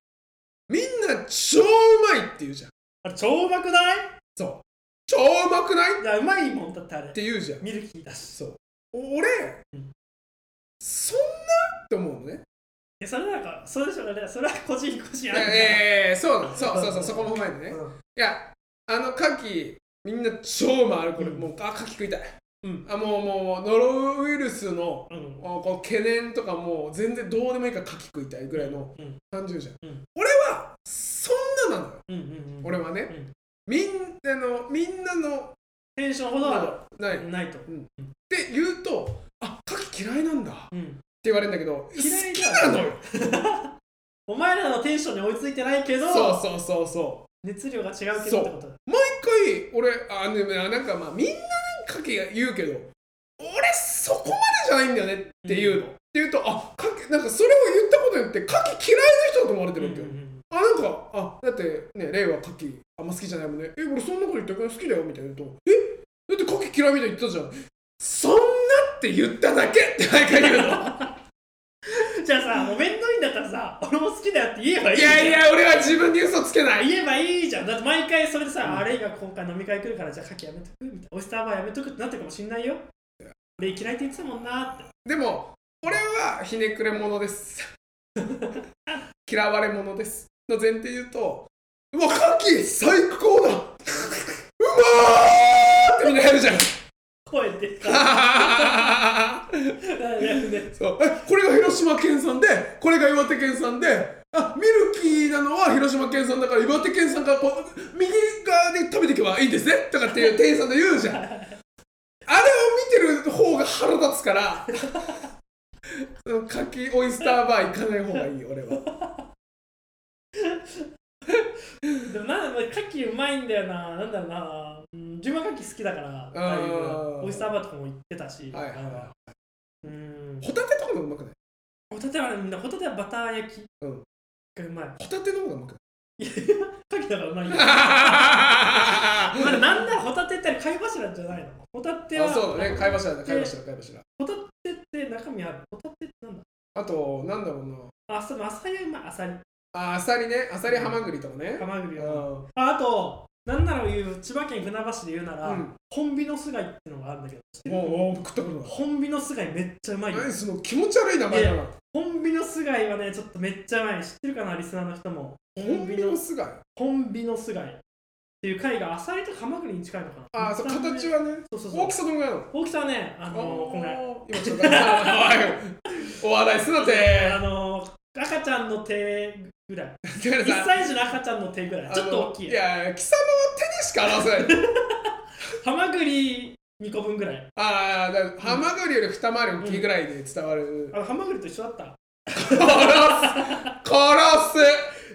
[SPEAKER 2] みんな超うまいって言うじゃん。
[SPEAKER 1] あれ超うまくない？
[SPEAKER 2] そう。超うまくない？っ
[SPEAKER 1] いやうまいもんだってあれ。
[SPEAKER 2] て言うじゃん。
[SPEAKER 1] ミルキーだし。
[SPEAKER 2] そう。俺、
[SPEAKER 1] うん。
[SPEAKER 2] そんな？って思うのね。
[SPEAKER 1] いやそれなんかそれでしょね。それは個人個人
[SPEAKER 2] い
[SPEAKER 1] あるか
[SPEAKER 2] えー、そうそうそうそうそこも踏まえてね、い
[SPEAKER 1] うん。
[SPEAKER 2] やあの牡蠣みんな超うまいあれこれ、
[SPEAKER 1] うん。
[SPEAKER 2] もうあ牡蠣食いたい。
[SPEAKER 1] うん。
[SPEAKER 2] あもうもうノロウイルスの
[SPEAKER 1] うん。
[SPEAKER 2] あこの懸念とかもう全然どうでもいいから牡蠣食いたいぐらいの
[SPEAKER 1] うん。
[SPEAKER 2] 感じるじゃん、
[SPEAKER 1] うん。
[SPEAKER 2] 俺はそんななのよ。
[SPEAKER 1] うんうんうん。
[SPEAKER 2] 俺はね、
[SPEAKER 1] うん。
[SPEAKER 2] みんなのみんなの
[SPEAKER 1] テンションほどは
[SPEAKER 2] ない。っ
[SPEAKER 1] ないと。
[SPEAKER 2] て言うとあ牡蠣嫌いなんだ。
[SPEAKER 1] うん
[SPEAKER 2] 言われるんだけど
[SPEAKER 1] 嫌い
[SPEAKER 2] 好き
[SPEAKER 1] ではない
[SPEAKER 2] なのよ。
[SPEAKER 1] お前らのテンションに追いついてないけど
[SPEAKER 2] そうそうそうそう。
[SPEAKER 1] 熱量が違うけどってことだ。
[SPEAKER 2] 毎回俺あねなんかまあみんな牡蠣が言うけど俺そこまでじゃないんだよねっていうの、って言うとあ牡蠣なんかそれを言ったことによって牡蠣嫌いな人だと思われてるわけよ、
[SPEAKER 1] うんうんうん。
[SPEAKER 2] あなんかあだってねレイは牡蠣あんま好きじゃないもんね。え俺そんなこと言ったから好きだよみたいな言うとえ？だって牡蠣嫌いみたいに言ったじゃん。そんなって言っただけって毎回言うの
[SPEAKER 1] じゃあさもうめんどいんだったらさ俺も好きだよって言えばいい
[SPEAKER 2] い
[SPEAKER 1] じゃん。
[SPEAKER 2] やいや俺は自分に嘘つけない。
[SPEAKER 1] 言えばいいじゃん。だって毎回それでさ、
[SPEAKER 2] うん
[SPEAKER 1] あれが今回飲み会来るからじゃあ牡蠣やめとくみたいな。オイスターバーやめとくってなってるかもしんないよ。俺嫌いって言ってたもんなって。
[SPEAKER 2] でも俺はひねくれ者です。嫌われ者ですの前提言うとうわ牡蠣最高だ。うまーってみんなやるじゃん。
[SPEAKER 1] 声でか
[SPEAKER 2] そう。えこれが広島県産でこれが岩手県産であミルキーなのは広島県産だから岩手県産からこう右側で食べていけばいいんですね。とかっていう店員さんで言うじゃん。あれを見てる方が腹立つから。その牡蠣オイスターバー行かない方がいい俺は。
[SPEAKER 1] でもなんだ牡蠣うまいんだよな。なんだろうな、うん、自分は牡蠣好きだからだいぶ
[SPEAKER 2] ー
[SPEAKER 1] オイスターバーとかも行ってたし、
[SPEAKER 2] はいはいは
[SPEAKER 1] うん。
[SPEAKER 2] いホタテとかのうまくない？
[SPEAKER 1] ホタテはねみんなホタテはバター焼き。
[SPEAKER 2] うん。
[SPEAKER 1] がうまい、
[SPEAKER 2] ホタテの方がうまくない？
[SPEAKER 1] いや牡蠣だからうまいよ。まあなんならホタテって。貝柱じゃないの？ホタテは
[SPEAKER 2] あそうだね貝柱だ貝柱貝柱。
[SPEAKER 1] ホタテって中身ある？ホタテってなんだ？
[SPEAKER 2] あとなんだろうな。
[SPEAKER 1] あそうアサリはうまい。アサリ。
[SPEAKER 2] あアサリね。アサリハマグリとかね。
[SPEAKER 1] ハマグリ
[SPEAKER 2] う
[SPEAKER 1] は
[SPEAKER 2] ん。
[SPEAKER 1] ああとなんなら言う千葉県船橋で言うなら、
[SPEAKER 2] うん。
[SPEAKER 1] ビノス貝っていうのがあるんだけど知ってる
[SPEAKER 2] もうもう食ったことない。
[SPEAKER 1] ホンビノス貝めっちゃうまい。よ
[SPEAKER 2] 何その気持ち悪い名前だな
[SPEAKER 1] ビノス貝はねちょっとめっちゃうまい。知ってるかなリスナーの人も。
[SPEAKER 2] ホンビノス貝？
[SPEAKER 1] ホンビノス貝っていう貝がアサリとハマグリに近いのかな。
[SPEAKER 2] あそう形はね？
[SPEAKER 1] そうそうそう。
[SPEAKER 2] 大きさどのぐらいなの？
[SPEAKER 1] 大きさはねあのー、こんぐらい
[SPEAKER 2] 今ちょっと お笑いすなって。
[SPEAKER 1] あのー、赤ちゃんの手ぐらい。1
[SPEAKER 2] だからさ
[SPEAKER 1] 歳児の赤ちゃんの手ぐらい。ちょっと大きい
[SPEAKER 2] いや貴様は手でしか表せない。
[SPEAKER 1] ハマグリ2個分ぐらい。
[SPEAKER 2] ああハマグリより二回り大きいぐらいで伝わる、
[SPEAKER 1] あのハマグリと一緒だった。
[SPEAKER 2] 殺す。殺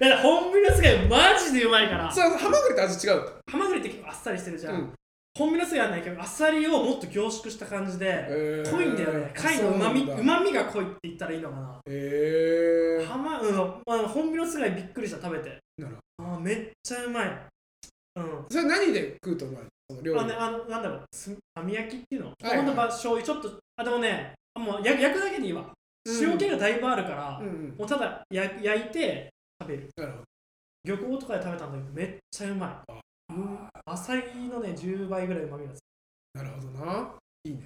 [SPEAKER 1] いやホンビノス貝マジでうまいから。
[SPEAKER 2] すそうハマグリって味違う。
[SPEAKER 1] ハマグリって結構あっさりしてるじゃん、
[SPEAKER 2] うん
[SPEAKER 1] ホンビノス貝はないけどあっさりをもっと凝縮した感じで、
[SPEAKER 2] えー。
[SPEAKER 1] 濃いんだよね。貝のうまみ
[SPEAKER 2] そう
[SPEAKER 1] まみが濃いって言ったらいいのかな。
[SPEAKER 2] えー、
[SPEAKER 1] はまうん、まあ、ホンビノス貝びっくりした食べて。
[SPEAKER 2] なる
[SPEAKER 1] あーめっちゃうまい。うん。
[SPEAKER 2] それ何で食うと思う？その料理。
[SPEAKER 1] あ,、ね、あのなんだろう。す網焼きっていうの、
[SPEAKER 2] はいはい。
[SPEAKER 1] ほんとば醤油ちょっとあでもねあもう焼焼くだけでいいわ。
[SPEAKER 2] うん。
[SPEAKER 1] 塩気がだいぶあるから、
[SPEAKER 2] うんうん。
[SPEAKER 1] もうただや焼いて食べる。
[SPEAKER 2] なるほど。
[SPEAKER 1] 漁港とかで食べたんだけどめっちゃうまい。うんアサリのね10倍ぐらいうまみが
[SPEAKER 2] なるほどな。
[SPEAKER 1] 牡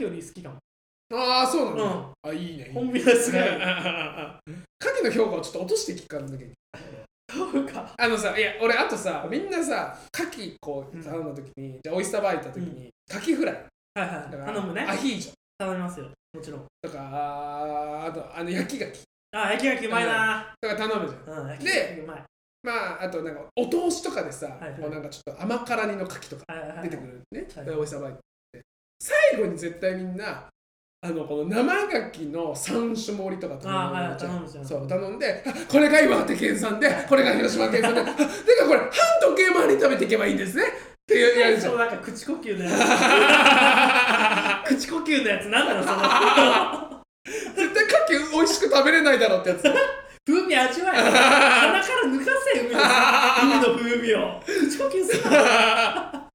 [SPEAKER 1] 蠣より好きかも。
[SPEAKER 2] ああそうなんだ、
[SPEAKER 1] うん。
[SPEAKER 2] あいいねいい
[SPEAKER 1] コ
[SPEAKER 2] ね。
[SPEAKER 1] ンビニですが
[SPEAKER 2] 牡蠣の評価をちょっと落として聞かんなきゃいけ。ない
[SPEAKER 1] そうか。
[SPEAKER 2] あのさいや俺あとさみんなさ牡蠣こ
[SPEAKER 1] う
[SPEAKER 2] うん頼んだ時に、じゃあオイスターバー行った時に、牡蠣フライ。
[SPEAKER 1] はいはい。
[SPEAKER 2] だから
[SPEAKER 1] 頼むね。
[SPEAKER 2] アヒージョ。
[SPEAKER 1] 頼みますよ。もちろん。
[SPEAKER 2] とかあとあの焼き牡蠣。
[SPEAKER 1] あ焼き焼きうまいな
[SPEAKER 2] とか頼むじゃん。
[SPEAKER 1] うん焼き
[SPEAKER 2] で
[SPEAKER 1] 焼きうまい
[SPEAKER 2] まああとなんかお通しとかでさ、
[SPEAKER 1] はいはい。
[SPEAKER 2] こうなんかちょっと甘辛煮の牡蠣とか
[SPEAKER 1] はいはいはい。
[SPEAKER 2] 出てくるね、
[SPEAKER 1] はい
[SPEAKER 2] でオイスターバー行って最後に絶対みんなあのこの生牡蠣の三種盛りとか
[SPEAKER 1] 頼むじゃん
[SPEAKER 2] そう頼んであこれが岩手県産でこれが広島県産で あてかこれ半時計回りに食べていけばいいんですね。っていうやるじゃ
[SPEAKER 1] そうんなんか口呼吸のやつ。口呼吸のやつなんなのその。
[SPEAKER 2] 絶対牡蠣美味しく食べれないだろうってやつ
[SPEAKER 1] 風味味わえ。鼻から抜かせ海の 海の風味を。口呼吸すな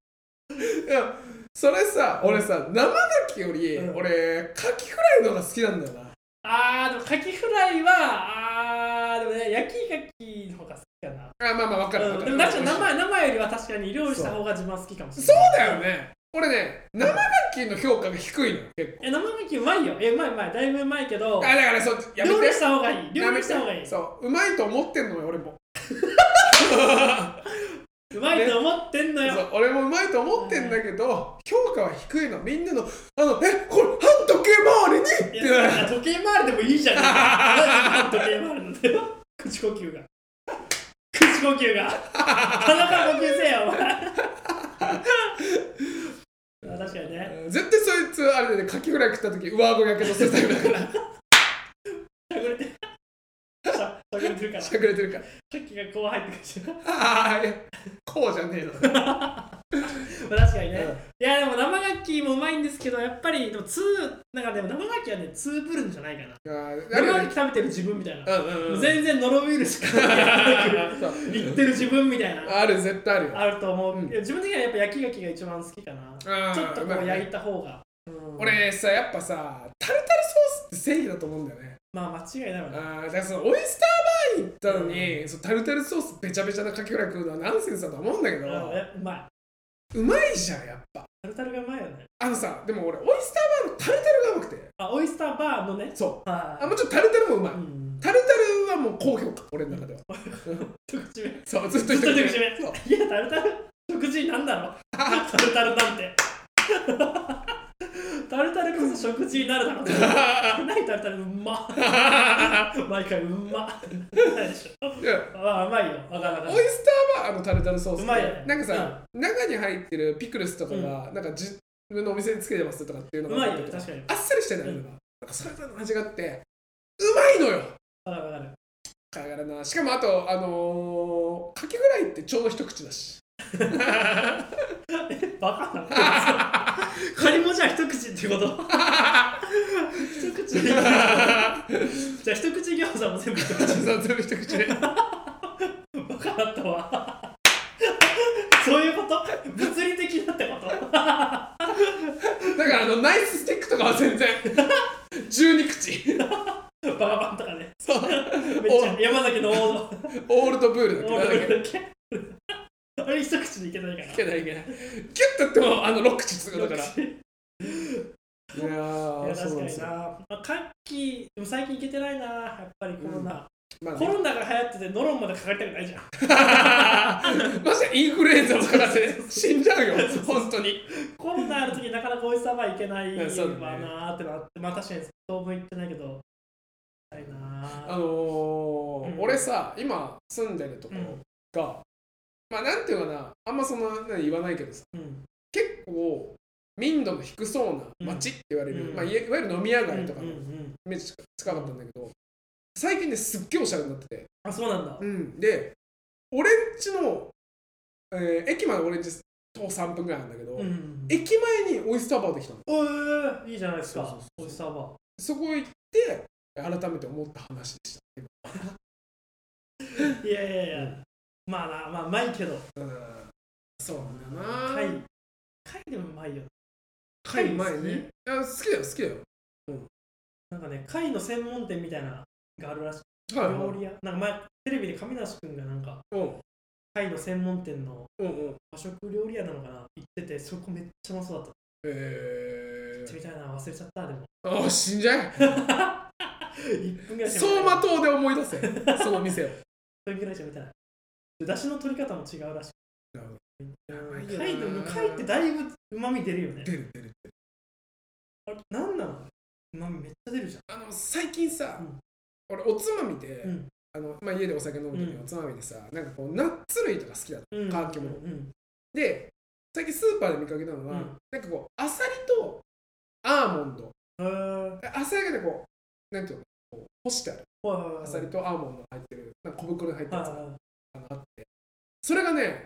[SPEAKER 2] いやそれさ俺さ生牡蠣より、
[SPEAKER 1] うん。
[SPEAKER 2] 俺牡蠣フライの方が好きなんだよな。
[SPEAKER 1] あーでもカキフライはあーでもね焼き牡蠣の方が好きかな。
[SPEAKER 2] あまあまあ分かる分かる。
[SPEAKER 1] うん。でも確かに生生よりは確かに料理した方が自分は好きかもしれ
[SPEAKER 2] そう
[SPEAKER 1] ない
[SPEAKER 2] だよね俺ね生牡蠣の評価が低いのよ結構。
[SPEAKER 1] え生牡蠣うまいよ。えうまいうまい。だいぶうまいけど。
[SPEAKER 2] あだからそうやめて。
[SPEAKER 1] 料理した方がいい。料理した方がいい。
[SPEAKER 2] そううまいと思ってんのよ俺も。
[SPEAKER 1] うまいと思ってんのよ。
[SPEAKER 2] そう俺もうまいと思ってんだけど評価は低いの。みんなのあのえこれ半時計回りに！って
[SPEAKER 1] 時計回りでもいいじゃん。なんで時計回りなんだよ。口呼吸が。口呼吸が。鼻から呼吸せよお前あ確かにね。
[SPEAKER 2] 絶対そいつあれでね。カキフライ食った時上顎やけどするタイプだから。
[SPEAKER 1] しゃくれてしゃしゃくれてるから。
[SPEAKER 2] しゃくれてるから。
[SPEAKER 1] さっきがこう入ってくる
[SPEAKER 2] ああいやこうじゃねえの
[SPEAKER 1] まあ確かにね、
[SPEAKER 2] うん。
[SPEAKER 1] いやでも生牡蠣もうまいんですけどやっぱりでも通なんかでも生牡蠣はね通ぶるんじゃないかな。
[SPEAKER 2] あー
[SPEAKER 1] 生牡蠣食べてる自分みたいな、
[SPEAKER 2] うんうんうん。
[SPEAKER 1] 全然ノロウイルスか言ってる自分みたいな。
[SPEAKER 2] ある絶対あるよ。
[SPEAKER 1] あると思う、自分的にはやっぱ焼き牡蠣が一番好きかな。ちょっとこう焼いた方が、うん。
[SPEAKER 2] 俺さやっぱさタルタルソースって正義だと思うんだよね。
[SPEAKER 1] まあ間違いないわね。
[SPEAKER 2] あーだからそのオイスターバーに行ったのに、そのタルタルソースべちゃべちゃなカキフライ食うのはナンセンスだと思うんだけど、
[SPEAKER 1] うまいう
[SPEAKER 2] まいじゃんやっぱ。
[SPEAKER 1] タルタルがうまいよね。
[SPEAKER 2] あのさでも俺オイスターバーのタルタルがうまくて。
[SPEAKER 1] あオイスターバーのね。
[SPEAKER 2] そう。
[SPEAKER 1] はい。
[SPEAKER 2] あもちろんタルタルもうまい、
[SPEAKER 1] うん。
[SPEAKER 2] タルタルはもう高評価。俺の中では。
[SPEAKER 1] 一口目
[SPEAKER 2] そうずっと
[SPEAKER 1] ずっと
[SPEAKER 2] 一口
[SPEAKER 1] 目
[SPEAKER 2] そう。
[SPEAKER 1] いやタルタル。食事なんだろう。タルタルなんてタルタルこそ食事になるだろう。何タルタルうま。毎回うま。ないでしょ
[SPEAKER 2] いや。
[SPEAKER 1] あうまいよ。わかるわかる。
[SPEAKER 2] オイスターバーのタルタルソース
[SPEAKER 1] うまいよね。
[SPEAKER 2] なんかさ、中に入ってるピクルスとかが、なんか自分のお店でつけてますとかっていうの
[SPEAKER 1] うまい
[SPEAKER 2] があっ
[SPEAKER 1] 確かに。
[SPEAKER 2] あっさりしてないのが、
[SPEAKER 1] うん。
[SPEAKER 2] なんかそれとの味があってうまいのよ。
[SPEAKER 1] わかるわかる。
[SPEAKER 2] だからな。しかもあとあのー、カキフライってちょうど一口だし。
[SPEAKER 1] バカなカ ニもじゃあ一口っていうこと？一口。じゃあ一口餃子も全部一口。
[SPEAKER 2] 全部一口で。
[SPEAKER 1] バカだったわ。そういうこと？物理的なってこと？
[SPEAKER 2] だからあのナイススティックとかは全然。12口。
[SPEAKER 1] バカバンとかね。
[SPEAKER 2] そう。
[SPEAKER 1] めっちゃ山崎のオード
[SPEAKER 2] オールドブールだっけ？
[SPEAKER 1] あれ一口でいけないから。
[SPEAKER 2] いけないいけないギュッとやってもあの6口つくだから。い
[SPEAKER 1] 口。
[SPEAKER 2] や
[SPEAKER 1] いや確かに
[SPEAKER 2] な。
[SPEAKER 1] まあ牡蠣でも最近いけてないなやっぱりコロナ、
[SPEAKER 2] まあ
[SPEAKER 1] コロナが流行っててノロンまでかかりたくないじゃん。
[SPEAKER 2] まさにインフルエンザとかだって死んじゃうよ本当に。
[SPEAKER 1] コロナある時なかなかオイスターバー行けないわ
[SPEAKER 2] うんそうだね
[SPEAKER 1] なーってなってまあ確かに当分行ってないけど行きたいなー
[SPEAKER 2] あのー
[SPEAKER 1] うん。
[SPEAKER 2] 俺さ今住んでるところが、まあなんていうかな。あんまその何言わないけどさ。
[SPEAKER 1] うん。
[SPEAKER 2] 結構民度の低そうな街って言われる、
[SPEAKER 1] うん。
[SPEAKER 2] まあ、いわゆる飲み屋街とかのイメージしか近かったんだけど最近ねすっげえおしゃれになってて、
[SPEAKER 1] あそうなんだ。
[SPEAKER 2] うん、で俺んちの、えー駅まで俺んち徒歩3分ぐらいなんだけど、
[SPEAKER 1] うん
[SPEAKER 2] 駅前にオイスターバーできたの。
[SPEAKER 1] おーいいじゃないですか。オイスターバー。
[SPEAKER 2] そこ行って改めて思った話でした。
[SPEAKER 1] いやいやいやまあなまあうまいけど。
[SPEAKER 2] うん。そうなんだよな。
[SPEAKER 1] 貝。貝でもうまいよ
[SPEAKER 2] 貝前ね。いや好きだよ好きだよ
[SPEAKER 1] なんかね貝の専門店みたいなのがあるらしい。
[SPEAKER 2] はい
[SPEAKER 1] 料理屋。なんか前テレビで亀梨君がなんか
[SPEAKER 2] うん。
[SPEAKER 1] 貝の専門店の
[SPEAKER 2] うんうん。
[SPEAKER 1] 和食料理屋なのかな？行っててそこめっちゃうまそうだった。
[SPEAKER 2] え
[SPEAKER 1] 行ってみたいな忘れちゃったでも。
[SPEAKER 2] ああ死んじゃえ。
[SPEAKER 1] 1分ぐらいしか
[SPEAKER 2] 走馬灯で思い出せ。その店を。
[SPEAKER 1] 1分ぐらいしか見てないで出汁の取り方も違うらしい。
[SPEAKER 2] なるほ
[SPEAKER 1] うん
[SPEAKER 2] やばいよな
[SPEAKER 1] 貝でも貝ってだいぶうまみ出るよね。
[SPEAKER 2] 出る出る出る。
[SPEAKER 1] あれなんなの？うまみめっちゃ出るじ
[SPEAKER 2] あの最近さ、
[SPEAKER 1] うん。
[SPEAKER 2] 俺おつまみで、
[SPEAKER 1] ゃんうん。
[SPEAKER 2] あのまあ、家でお酒飲む時に
[SPEAKER 1] うん。
[SPEAKER 2] おつまみでさ、なんかこうナッツ類とか好きだった。
[SPEAKER 1] うん。
[SPEAKER 2] 乾き物
[SPEAKER 1] うん。
[SPEAKER 2] で最近スーパーで見かけたのは、
[SPEAKER 1] うん。
[SPEAKER 2] なんかこうアサリとアーモンド。
[SPEAKER 1] へー。
[SPEAKER 2] アサリがねこうなんていうの？こう干してある。
[SPEAKER 1] はいはいはい
[SPEAKER 2] アサリとアーモンドが入ってる。なんか小袋に入ったやつがあって。それがね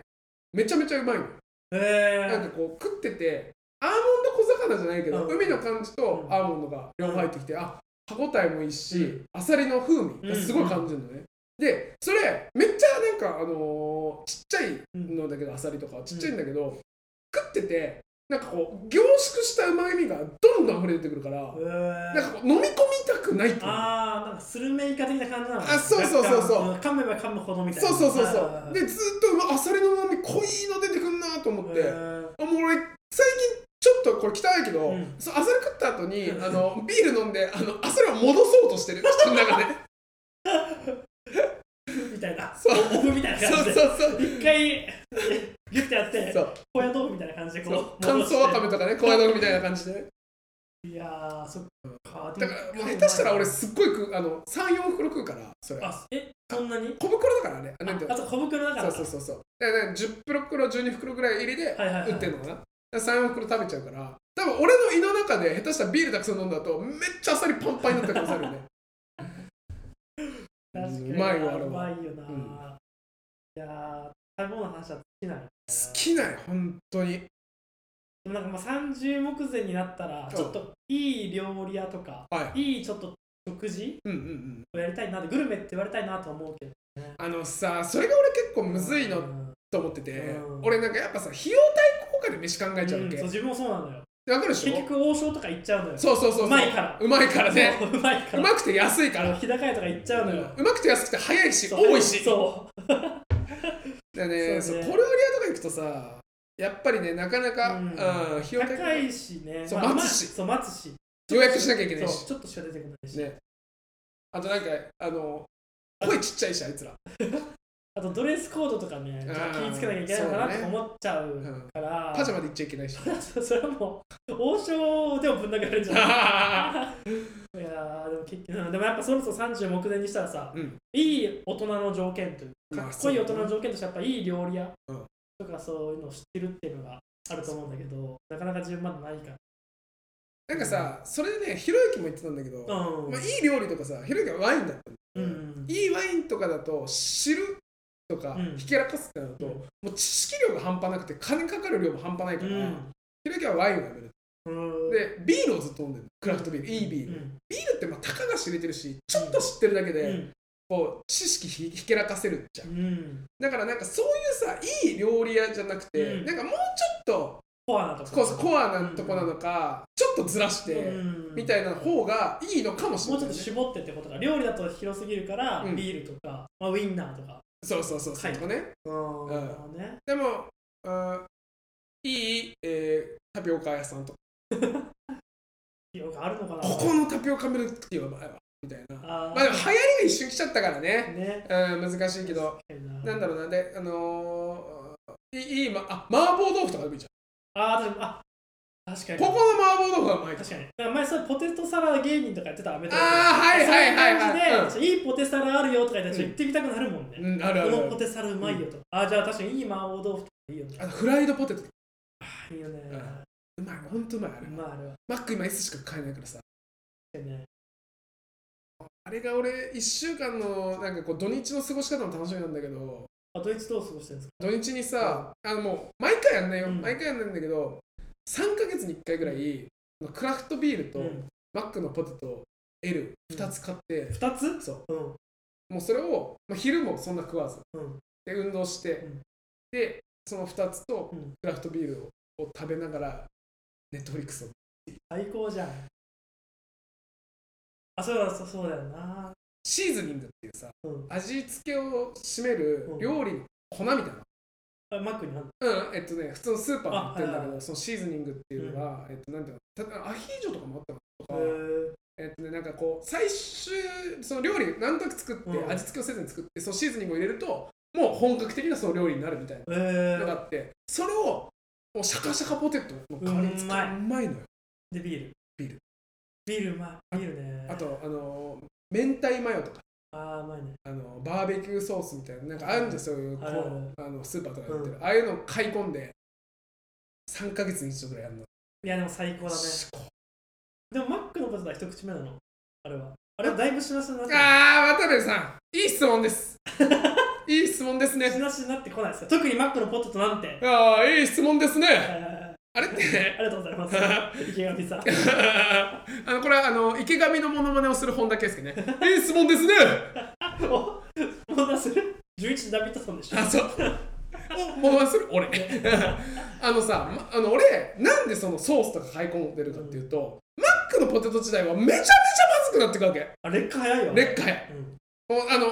[SPEAKER 2] めちゃめちゃうまいのよ。
[SPEAKER 1] へ
[SPEAKER 2] なんかこう食っててアーモンド小魚じゃないけど、
[SPEAKER 1] うん。
[SPEAKER 2] 海の感じと
[SPEAKER 1] うん。
[SPEAKER 2] アーモンドが両方入ってきて、あ歯ごたえもいいし、
[SPEAKER 1] うん。
[SPEAKER 2] アサリの風味がすごい感じるのね、でそれめっちゃなんかあのーちっちゃいのだけどアサリとかはちっちゃいんだけど、食っててなんかこう凝縮したうまみがどんどん溢れ出てくるから、なんかこう飲み込みたくないっていう。
[SPEAKER 1] あーなんかスルメイカ的な感じなの
[SPEAKER 2] あそうそうそうそう。
[SPEAKER 1] 噛めば噛むほどみたいな。
[SPEAKER 2] そうそうそうそう。でずっとうわアサリのうまみ濃いの出てくんなと思って、あもう俺最近ちょっとこれ汚いけど、
[SPEAKER 1] うん。
[SPEAKER 2] そうアサリ食った後にあのビール飲んであのアサリを戻そうとしてる。口の中で。
[SPEAKER 1] みたいな。
[SPEAKER 2] そう。
[SPEAKER 1] オフみたいな
[SPEAKER 2] そう
[SPEAKER 1] 感じで。
[SPEAKER 2] そうそう。
[SPEAKER 1] 一回ギュッてやって
[SPEAKER 2] そう。
[SPEAKER 1] 高野豆腐みたいな感じでこ
[SPEAKER 2] そう。
[SPEAKER 1] う
[SPEAKER 2] 乾燥わかめとかね高野豆腐みたいな感じで
[SPEAKER 1] いやーそっか
[SPEAKER 2] だからもう下手したら俺すっごい食うあの34袋食うからそれ。
[SPEAKER 1] あえそんなに？
[SPEAKER 2] 小袋だからね。あなんて
[SPEAKER 1] あと小袋だから。
[SPEAKER 2] そうそうそうそう。だから、ね、10袋12袋ぐらい入りで
[SPEAKER 1] はいはいはい。
[SPEAKER 2] 売ってるのかな、だから34袋食べちゃうから。多分俺の胃の中で下手したらビールたくさん飲んだとめっちゃあっさりパンパンになった可能性あるよね。
[SPEAKER 1] 確かに。
[SPEAKER 2] うまいよあれは。
[SPEAKER 1] うまいよな、
[SPEAKER 2] うん。
[SPEAKER 1] いやー食べ物の話は好きなの
[SPEAKER 2] 好きなんよ本当に。
[SPEAKER 1] でもなんかまあ30目前になったら
[SPEAKER 2] う。ん
[SPEAKER 1] ちょっといい料理屋とか
[SPEAKER 2] はい。
[SPEAKER 1] いいちょっと食事
[SPEAKER 2] うんうんうん。
[SPEAKER 1] をやりたいなグルメって言われたいなと思うけど
[SPEAKER 2] あのさそれが俺結構むずいの
[SPEAKER 1] うん。
[SPEAKER 2] と思ってて、
[SPEAKER 1] うん。
[SPEAKER 2] 俺なんかやっぱさ費用対効果で飯考えちゃうわけ、
[SPEAKER 1] うんそう自分もそうなのよ。
[SPEAKER 2] でわかるでしょ？
[SPEAKER 1] 結局王将とか行っちゃうのよ。
[SPEAKER 2] そうそうそうそう。
[SPEAKER 1] うまいから。
[SPEAKER 2] うまいからね。
[SPEAKER 1] そううまいから。
[SPEAKER 2] うまくて安いから。
[SPEAKER 1] 日高屋とか行っちゃうのよ。
[SPEAKER 2] うまくて安くて早いし多いし。
[SPEAKER 1] そう
[SPEAKER 2] だね
[SPEAKER 1] そうね。
[SPEAKER 2] そう小料理屋とか行くとさやっぱりねなかなか、
[SPEAKER 1] う
[SPEAKER 2] うんん、費用対効果
[SPEAKER 1] 高いしね。
[SPEAKER 2] そう
[SPEAKER 1] まあ
[SPEAKER 2] 待つし。
[SPEAKER 1] そう待つし。
[SPEAKER 2] 予約しなきゃいけないし。
[SPEAKER 1] ちょっとしか出てこないし、
[SPEAKER 2] ね。あとなんかあの声ちっちゃいしあいつら、
[SPEAKER 1] あとドレスコードとかね気ぃつけなきゃいけないのかなとか思っちゃう
[SPEAKER 2] うん、
[SPEAKER 1] から、
[SPEAKER 2] パジャマで行っちゃいけないし。
[SPEAKER 1] それはもう王将でもぶん殴られるんじゃない いやーでも結局でもやっぱそろそろ30目前にしたらさ、
[SPEAKER 2] うん。
[SPEAKER 1] いい大人の条件というか
[SPEAKER 2] まあ
[SPEAKER 1] かっこいい大人の条件としてやっぱいい料理屋
[SPEAKER 2] うん。
[SPEAKER 1] とかそういうのを知ってるっていうのがあると思うんだけどなかなか自分まだないから。
[SPEAKER 2] なんかさそれでねひろゆきも言ってたんだけど、
[SPEAKER 1] うん、
[SPEAKER 2] まあ、いい料理とかさひろゆきはワインだったの
[SPEAKER 1] うん。
[SPEAKER 2] いいワインとかだと知るとか、
[SPEAKER 1] うん。
[SPEAKER 2] ひけらかすってなると、
[SPEAKER 1] うん。
[SPEAKER 2] もう知識量が半端なくて金かかる量も半端ないから、
[SPEAKER 1] うん。
[SPEAKER 2] ひろゆきはワインをやめる。
[SPEAKER 1] うん。
[SPEAKER 2] でビールをずっと飲んでる。クラフトビール、いいビール、
[SPEAKER 1] うん。
[SPEAKER 2] ビールってまあたかが知れてるしちょっと知ってるだけで、
[SPEAKER 1] うん。
[SPEAKER 2] こう知識ひひけらかせるじゃん
[SPEAKER 1] うん。
[SPEAKER 2] だからなんかそういうさいい料理屋じゃなくて、
[SPEAKER 1] うん。
[SPEAKER 2] なんかもうちょっと
[SPEAKER 1] コアなとこ
[SPEAKER 2] コアなとこなのか、ちょっとずらして、
[SPEAKER 1] うん。
[SPEAKER 2] みたいな方がいいのかもしれない、
[SPEAKER 1] もうちょっと絞ってってことが料理だと広すぎるから、
[SPEAKER 2] うん。
[SPEAKER 1] ビールとか、まあ、ウインナーとか
[SPEAKER 2] そうそうそうそう、
[SPEAKER 1] はい。
[SPEAKER 2] とかね。
[SPEAKER 1] うん。ね。
[SPEAKER 2] でも、あいい、えータピオカ屋さんとか。
[SPEAKER 1] よくあるのかな？
[SPEAKER 2] ここのタピオカミルクティーはうまいわみたいな。
[SPEAKER 1] あー。
[SPEAKER 2] まあでも流行りが一瞬来ちゃったからね、
[SPEAKER 1] ね。
[SPEAKER 2] うん、難しいけど。な。んだろうな。であのー、いいいい、ま、あ麻婆豆腐とかでもいいじ
[SPEAKER 1] あーでもあ確かに。
[SPEAKER 2] ここの麻婆豆腐がうまいと
[SPEAKER 1] 確かに。だから前それポテトサラダ芸人とかやってたアメトーー
[SPEAKER 2] あーはいはいはいはい。
[SPEAKER 1] そういう感じで、いいポテサラあるよとか言ったらちょっと行ってみたくなるもんね、
[SPEAKER 2] うんあるあるある。
[SPEAKER 1] このポテサラうまいよと、あーじゃあ確かにいい麻婆豆腐とかいいよね。
[SPEAKER 2] あとフライドポテト。
[SPEAKER 1] あーいいよね、
[SPEAKER 2] うまいほんとうまいあれ。
[SPEAKER 1] まああれは。
[SPEAKER 2] マック今 S しか買えないからさ。
[SPEAKER 1] 確かにね。
[SPEAKER 2] あれが俺1週間のなんかこう土日の過ごし方も楽しみなんだけど。
[SPEAKER 1] あドイツどう過ごしてるんですか？
[SPEAKER 2] 土日にさ、あのもう毎回やんないよ、
[SPEAKER 1] うん。
[SPEAKER 2] 毎回やんないんだけど3ヶ月に1回ぐらいクラフトビールと
[SPEAKER 1] うん。
[SPEAKER 2] マックのポテト L2 つ買って、
[SPEAKER 1] 2つ？
[SPEAKER 2] そう。
[SPEAKER 1] うん。
[SPEAKER 2] もうそれを、まあ、昼もそんな食わず。
[SPEAKER 1] うん。
[SPEAKER 2] で運動して、
[SPEAKER 1] うん。
[SPEAKER 2] でその2つと
[SPEAKER 1] うん。
[SPEAKER 2] クラフトビールをを食べながらネットフリックスを。
[SPEAKER 1] 最高じゃん。あそうだそうそうだよな。
[SPEAKER 2] シーズニングっていうさ
[SPEAKER 1] うん。
[SPEAKER 2] 味付けを占める
[SPEAKER 1] うん。
[SPEAKER 2] 料理の粉みたいな
[SPEAKER 1] あマックに
[SPEAKER 2] うん、えっとね、普通のスーパーに売ってるんだけど、そのシーズニングっていうのは、えっと、なんていうの、たアヒージョとかもあったの？とか、
[SPEAKER 1] へ
[SPEAKER 2] えっとね、なんかこう、最終、その料理、何となく作って、
[SPEAKER 1] うん。
[SPEAKER 2] 味付けをせずに作って、そのシーズニングを入れると、もう本格的なその料理になるみたいなのがあって、それを、もうシャカシャカポテトの代わりに使う
[SPEAKER 1] うまいう
[SPEAKER 2] まいのよ。
[SPEAKER 1] でビール。
[SPEAKER 2] ビール。
[SPEAKER 1] ビールうまい。ビールね
[SPEAKER 2] あと、あの、明太マヨとか、
[SPEAKER 1] あまいね。
[SPEAKER 2] あのバーベキューソースみたいな、なんかあるんですよ、そういうこうあのスーパーとかで売ってる、
[SPEAKER 1] うん。
[SPEAKER 2] ああいうのを買い込んで、3ヶ月に一度ぐらいやるの。
[SPEAKER 1] いやでも最高だね。でもマックのポテトは一口目なの？あれは。あれはだいぶしなしになってる。
[SPEAKER 2] あー、渡部さん、いい質問です。いい質問です
[SPEAKER 1] し
[SPEAKER 2] ね。
[SPEAKER 1] なしになってこないですよ。特にマックのポテトなんて。
[SPEAKER 2] あー、いい質問ですね。
[SPEAKER 1] えー
[SPEAKER 2] あれって、
[SPEAKER 1] ありがとうございます池上さん
[SPEAKER 2] あのこれはあの池上のモノマネをする本田圭佑ね。いい質問ですね。
[SPEAKER 1] おもう出する？11ダビッドソンでしょ
[SPEAKER 2] あ、そう。おモノマネする？俺。あのさ、まあの俺、なんでそのソースとか買い込んでるかっていうと、マックのポテト時代はめちゃめちゃまずくなってくわけ。
[SPEAKER 1] あ劣化早いよ
[SPEAKER 2] 劣化や。
[SPEAKER 1] うん
[SPEAKER 2] もうあの、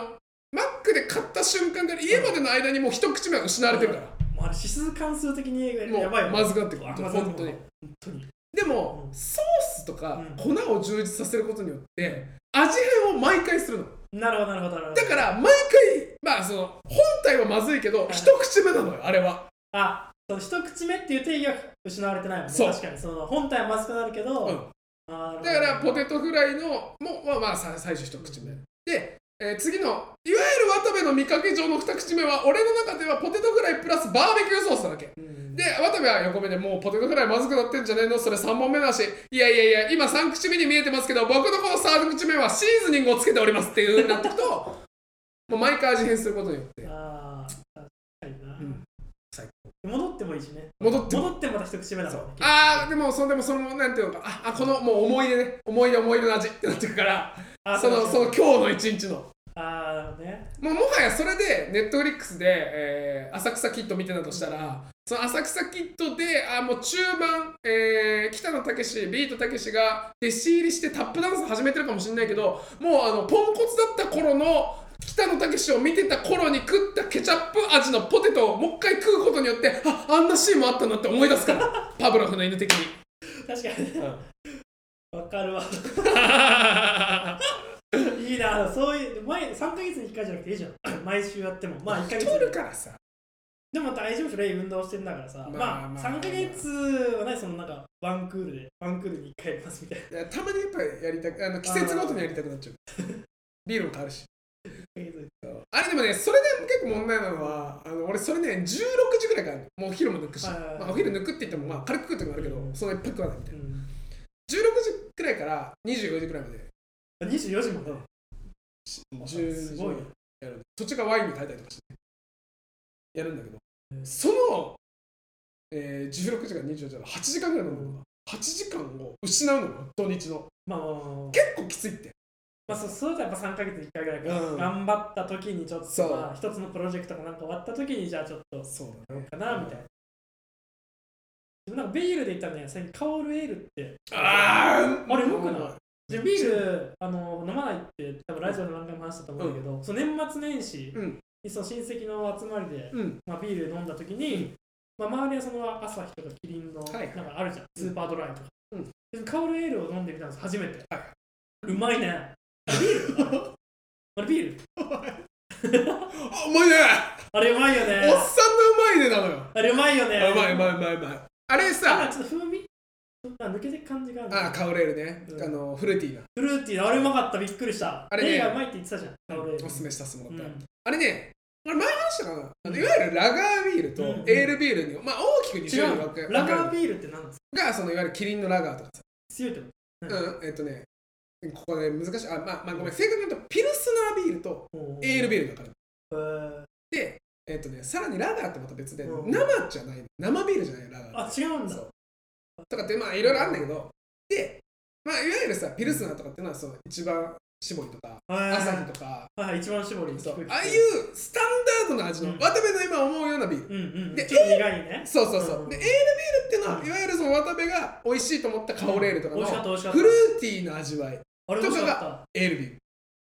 [SPEAKER 2] マックで買った瞬間から家までの間にもう一口目は失われてるから。
[SPEAKER 1] もうあれ指数関数的にやばいよ
[SPEAKER 2] まずくなってくる。
[SPEAKER 1] あまずくなってくる。
[SPEAKER 2] 本当に。
[SPEAKER 1] 本当に。
[SPEAKER 2] でも、
[SPEAKER 1] うん。
[SPEAKER 2] ソースとか
[SPEAKER 1] うん。
[SPEAKER 2] 粉を充実させることによって味変を毎回するの。
[SPEAKER 1] なるほどなるほどなるほど。
[SPEAKER 2] だから毎回まあその本体はまずいけど
[SPEAKER 1] はい
[SPEAKER 2] 一口目なのよあれは。
[SPEAKER 1] あその一口目っていう定義は失われてないもんね。確かにその本体はまずくなるけど、
[SPEAKER 2] うん。だからポテトフライのもまあまあさ最初一口目。で、えー次のいわゆる渡部の見かけ上の二口目は俺の中ではポテトフライプラスバーベキューソースなわけ。
[SPEAKER 1] うん。
[SPEAKER 2] で渡部は横目でもうポテトフライまずくなってんじゃねえの？それ3本目だし。いやいやいや今3口目に見えてますけど僕のこの3口目はシーズニングをつけておりますっていう風になってくともう毎回味変することによって
[SPEAKER 1] あー確かにな、
[SPEAKER 2] うん最
[SPEAKER 1] 戻ってもいいしね。
[SPEAKER 2] 戻っても。
[SPEAKER 1] 戻ってもまた一口目だもんね
[SPEAKER 2] ああでもそのでもそのなんていうのか。ああこのもう思い出ね。思い出思い出の味ってなってくから。
[SPEAKER 1] あ
[SPEAKER 2] その
[SPEAKER 1] う
[SPEAKER 2] その今日の一日の。
[SPEAKER 1] ああね。
[SPEAKER 2] もうもはやそれでネットフリックスで、えー浅草キッド見てたとしたらその浅草キッドであもう中盤、えー北野武ビートたけしが弟子入りしてタップダンス始めてるかもしれないけどもうあのポンコツだった頃の北野武を見てた頃に食ったケチャップ味のポテトをもう一回食うことによってああんなシーンもあったなって思い出すから。パブロフの犬的に。
[SPEAKER 1] 確かに。ねわかるわ。
[SPEAKER 2] う
[SPEAKER 1] いいな。そういう前3ヶ月に1回じゃなくていいじゃん。毎週やっても。まあ1ヶ月。
[SPEAKER 2] 太るからさ。
[SPEAKER 1] でも大丈夫。フレイ運動してんだからさ。
[SPEAKER 2] まあ
[SPEAKER 1] まあ、
[SPEAKER 2] まあ
[SPEAKER 1] 3ヶ月はねそのなんかワンクールで。ワンクールに1回やりますみたいな。
[SPEAKER 2] たまにやっぱりやりたくあの季節ごとにやりたくなっちゃう。ビールも変わるしあれでもねそれで結構問題なのはあの俺それね16時ぐらいからもうお昼も抜くし、まあ、お昼抜くって言ってもまあ軽く食う時もあるけど、
[SPEAKER 1] うん。
[SPEAKER 2] そのいっぱい食わないみたいな。
[SPEAKER 1] うん。
[SPEAKER 2] 16時くらいから24時くらいまで。
[SPEAKER 1] 24時まで。
[SPEAKER 2] 10
[SPEAKER 1] すごいね
[SPEAKER 2] やる途中からワインに変えたりとかして。やるんだけど、
[SPEAKER 1] うん。
[SPEAKER 2] その、えー、16時から24時から8時間ぐらい飲むのが8時間を失うのよ土日の。
[SPEAKER 1] まあ。
[SPEAKER 2] 結構きついって
[SPEAKER 1] まあ、そそうだとやっぱ3ヶ月に1回ぐらいか、
[SPEAKER 2] うん。
[SPEAKER 1] 頑張った時にちょっと、まあ、一つのプロジェクトがなんか終わった時にじゃあちょっと
[SPEAKER 2] そう
[SPEAKER 1] やろうかなみたいな。でもなんかビールで言ったらね、最近カオルエールって、
[SPEAKER 2] あー
[SPEAKER 1] あれよくないでビールあの飲まないって多分ラジオで何回も話したと思うんだけど、その年末年始
[SPEAKER 2] うん。
[SPEAKER 1] にその親戚の集まりで、
[SPEAKER 2] うん。
[SPEAKER 1] まあ、ビール飲んだ時に、まあ、周りはその朝日とかキリンの
[SPEAKER 2] はい
[SPEAKER 1] なんかあるじゃん、スーパードライとか、
[SPEAKER 2] うん。
[SPEAKER 1] でカオルエールを飲んでみたんです初めて、
[SPEAKER 2] は
[SPEAKER 1] うまいねあれビール？あれビール
[SPEAKER 2] あうまい。ね
[SPEAKER 1] あれうまいよね。
[SPEAKER 2] おっさんのうまいねなのよ。
[SPEAKER 1] あれうまいよね。
[SPEAKER 2] うまいうまいうまいうまい。あれ
[SPEAKER 1] なん
[SPEAKER 2] さ。
[SPEAKER 1] かちょっと風味？あ抜けてく感じがある
[SPEAKER 2] あカオレールね、
[SPEAKER 1] うん。
[SPEAKER 2] あのフルーティーな。
[SPEAKER 1] フルーティーあれうまかった。びっくりした。
[SPEAKER 2] あれね。
[SPEAKER 1] レイがうまいって言ってたじゃん。カオルエール
[SPEAKER 2] おすすめしたすもらった、
[SPEAKER 1] うん。
[SPEAKER 2] あれねあれ前話したかな、あ
[SPEAKER 1] うん。
[SPEAKER 2] のいわゆるラガービールと
[SPEAKER 1] うん
[SPEAKER 2] エールビールに、まあ大きく2種類
[SPEAKER 1] 違
[SPEAKER 2] 分け
[SPEAKER 1] うラガー
[SPEAKER 2] ビ
[SPEAKER 1] ビールって何ですか？
[SPEAKER 2] がそのいわゆるキリンのラガーとかさ、
[SPEAKER 1] 強いってこ
[SPEAKER 2] うん、えっとねここで難しい。あまあまあごめん。正確に言うとピルスナービールと
[SPEAKER 1] と
[SPEAKER 2] エールビ
[SPEAKER 1] ー
[SPEAKER 2] ールだから
[SPEAKER 1] ル
[SPEAKER 2] でえっとねさらにラガーってまた別で、
[SPEAKER 1] うん。
[SPEAKER 2] 生じゃない。生ビールじゃないラガー
[SPEAKER 1] あ違うんだ。
[SPEAKER 2] とかってまあいろいろあるんだけど。でまあいわゆるさピルスナーとかっていうのはその一番搾りとか朝日とか。
[SPEAKER 1] はいはい一番搾り
[SPEAKER 2] そう。ああいうスタンダードな味の、
[SPEAKER 1] うん。
[SPEAKER 2] 渡部の今思うようなビール。
[SPEAKER 1] うんうん
[SPEAKER 2] で
[SPEAKER 1] ちょっと苦いね。
[SPEAKER 2] そうそうそう、
[SPEAKER 1] うん
[SPEAKER 2] でエールビールっていうのは、
[SPEAKER 1] うん。
[SPEAKER 2] いわゆるその渡部が美味しいと思ったカオレールとかの、フルーティーな味わい。
[SPEAKER 1] あれ美味しかった。
[SPEAKER 2] エールビール。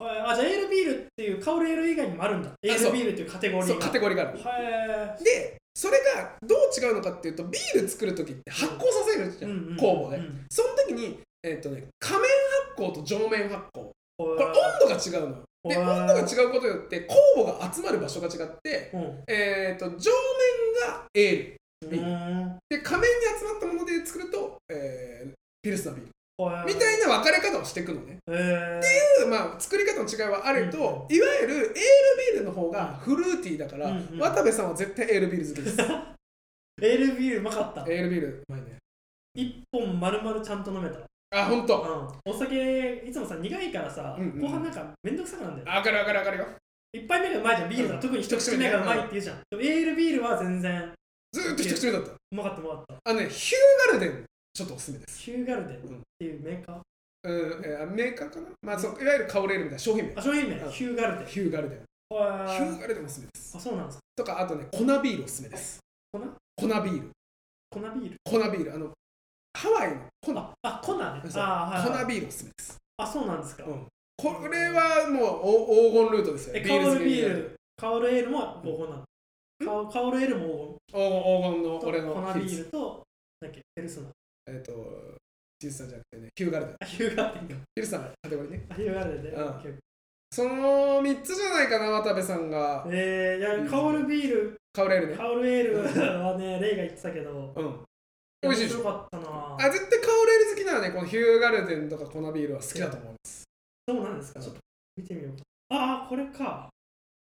[SPEAKER 1] はい。あじゃあエールビールっていうカオルエール以外にもあるんだ。エールビールっていうカテゴリーが。
[SPEAKER 2] そうカテゴリーがある
[SPEAKER 1] は
[SPEAKER 2] でそれがどう違うのかっていうとビール作る時って発酵させるじゃん、
[SPEAKER 1] うんうん。
[SPEAKER 2] 酵母で、
[SPEAKER 1] うん。
[SPEAKER 2] その時に、えっとね、仮面発酵と上面発酵
[SPEAKER 1] こ
[SPEAKER 2] これ温度が違うのよ。で温度が違うことによって酵母が集まる場所が違って、
[SPEAKER 1] うん。
[SPEAKER 2] えっと上面がエール
[SPEAKER 1] う。ーん。
[SPEAKER 2] で仮面に集まったもので作ると、えーピルスナービ。ールみたいな分かれ方をしていくのね。
[SPEAKER 1] へー。
[SPEAKER 2] まあ、作り方の違いはあると、
[SPEAKER 1] うん。
[SPEAKER 2] いわゆるエールビールの方がフルーティーだから、
[SPEAKER 1] うんうん。
[SPEAKER 2] 渡部さんは絶対エールビール好きです。
[SPEAKER 1] エールビールうまかった。
[SPEAKER 2] エールビール、うまいね。
[SPEAKER 1] 一本丸々ちゃんと飲めた
[SPEAKER 2] あ、ほんと。
[SPEAKER 1] うん。お酒いつもさ苦いからさ
[SPEAKER 2] うんうん。
[SPEAKER 1] 後半なんかめんどくさくなんだよね。
[SPEAKER 2] あわかるわかるわかるよ。
[SPEAKER 1] 一杯目がうまいじゃんビールだ
[SPEAKER 2] うん。
[SPEAKER 1] 特に一口目がうまいって言うじゃん。でもエールビールは全然。
[SPEAKER 2] ずーっと一口目だった。
[SPEAKER 1] うまかったうまかった。
[SPEAKER 2] あのね、ヒューガルデン、ちょっとおすすめです。
[SPEAKER 1] ヒューガルデンっていうメーカー？
[SPEAKER 2] うん、えーメーカーかな？まあ、そういわゆるカオレールみたいな。商品名。
[SPEAKER 1] あ商品名。
[SPEAKER 2] うん。
[SPEAKER 1] ヒューガルデン。
[SPEAKER 2] ヒューガルデン。ヒ
[SPEAKER 1] あ
[SPEAKER 2] ューガルデンおすすめです。
[SPEAKER 1] あそうなんですか。
[SPEAKER 2] とか、あとね、粉ビールおすすめです。
[SPEAKER 1] 粉？
[SPEAKER 2] 粉ビール。
[SPEAKER 1] 粉ビール？
[SPEAKER 2] 粉ビール。あの、ハワイの粉。
[SPEAKER 1] ああ粉ね。
[SPEAKER 2] そう。
[SPEAKER 1] あはいはい。
[SPEAKER 2] 粉ビールおすすめです。
[SPEAKER 1] あそうなんですか。
[SPEAKER 2] うん。これはもうお黄金ルートですよ。
[SPEAKER 1] えカオル。ビールカオルエールも黄金なの。カオカオルエールも黄
[SPEAKER 2] 黄黄金の
[SPEAKER 1] 金
[SPEAKER 2] 俺の
[SPEAKER 1] と粉ビールとなんだっけペルソナ。
[SPEAKER 2] えっ、と、ジュースさんじゃなくてね、ヒューガルデン。
[SPEAKER 1] あヒューガルデンか。
[SPEAKER 2] ヒルさん、カテゴリーね。
[SPEAKER 1] あヒューガルデンで
[SPEAKER 2] うん。
[SPEAKER 1] オッケー。
[SPEAKER 2] その3つじゃないかな、渡部さんが。
[SPEAKER 1] えー、いやカオルビール。
[SPEAKER 2] カオレールね。
[SPEAKER 1] カオルエールはねレイが言ってたけど。
[SPEAKER 2] うん。美味しいでしょあ、絶対カオレール好きならね、このヒューガルデンとか粉ビールは好きだと思います。
[SPEAKER 1] そうなんですか。ちょっと。見てみようか。ああこれか。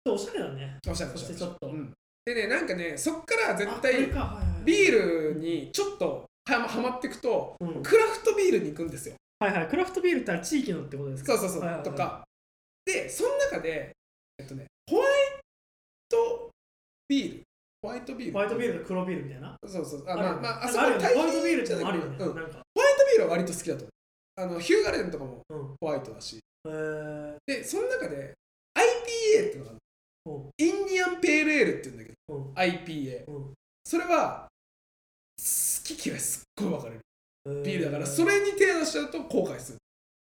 [SPEAKER 1] おしゃれだね。
[SPEAKER 2] おしゃれ
[SPEAKER 1] そ
[SPEAKER 2] おしゃれ
[SPEAKER 1] ちょっと、
[SPEAKER 2] うん。でね、なんかね、そっから絶対ビールにちょっとははまっていくと、
[SPEAKER 1] うん。
[SPEAKER 2] クラフトビールに行くんですよ。
[SPEAKER 1] はいはい。クラフトビールって地域のってことですか？
[SPEAKER 2] そうそうそう、
[SPEAKER 1] はいはいはい。
[SPEAKER 2] とか。で、その中で、えっとね、ホワイトビール。ホワイトビール。
[SPEAKER 1] ホワイトビールと黒ビールみたいな？
[SPEAKER 2] そうそう。あまあまあ、あ
[SPEAKER 1] なんかあるよね。
[SPEAKER 2] 対比
[SPEAKER 1] ホワイトビールってのもあるよね、
[SPEAKER 2] うん、ホワイトビールは割と好きだと。あのヒューガルデンとかも
[SPEAKER 1] うん。
[SPEAKER 2] ホワイトだし。
[SPEAKER 1] えー、
[SPEAKER 2] で、その中で IPA っていうのがある
[SPEAKER 1] うん。
[SPEAKER 2] インディアンペールエールって言うんだけど、
[SPEAKER 1] うん。
[SPEAKER 2] IPA。
[SPEAKER 1] うん。
[SPEAKER 2] それは、好き嫌いすっごい分かれる。
[SPEAKER 1] えー。
[SPEAKER 2] ビールだから、それに手出しちゃうと後悔する。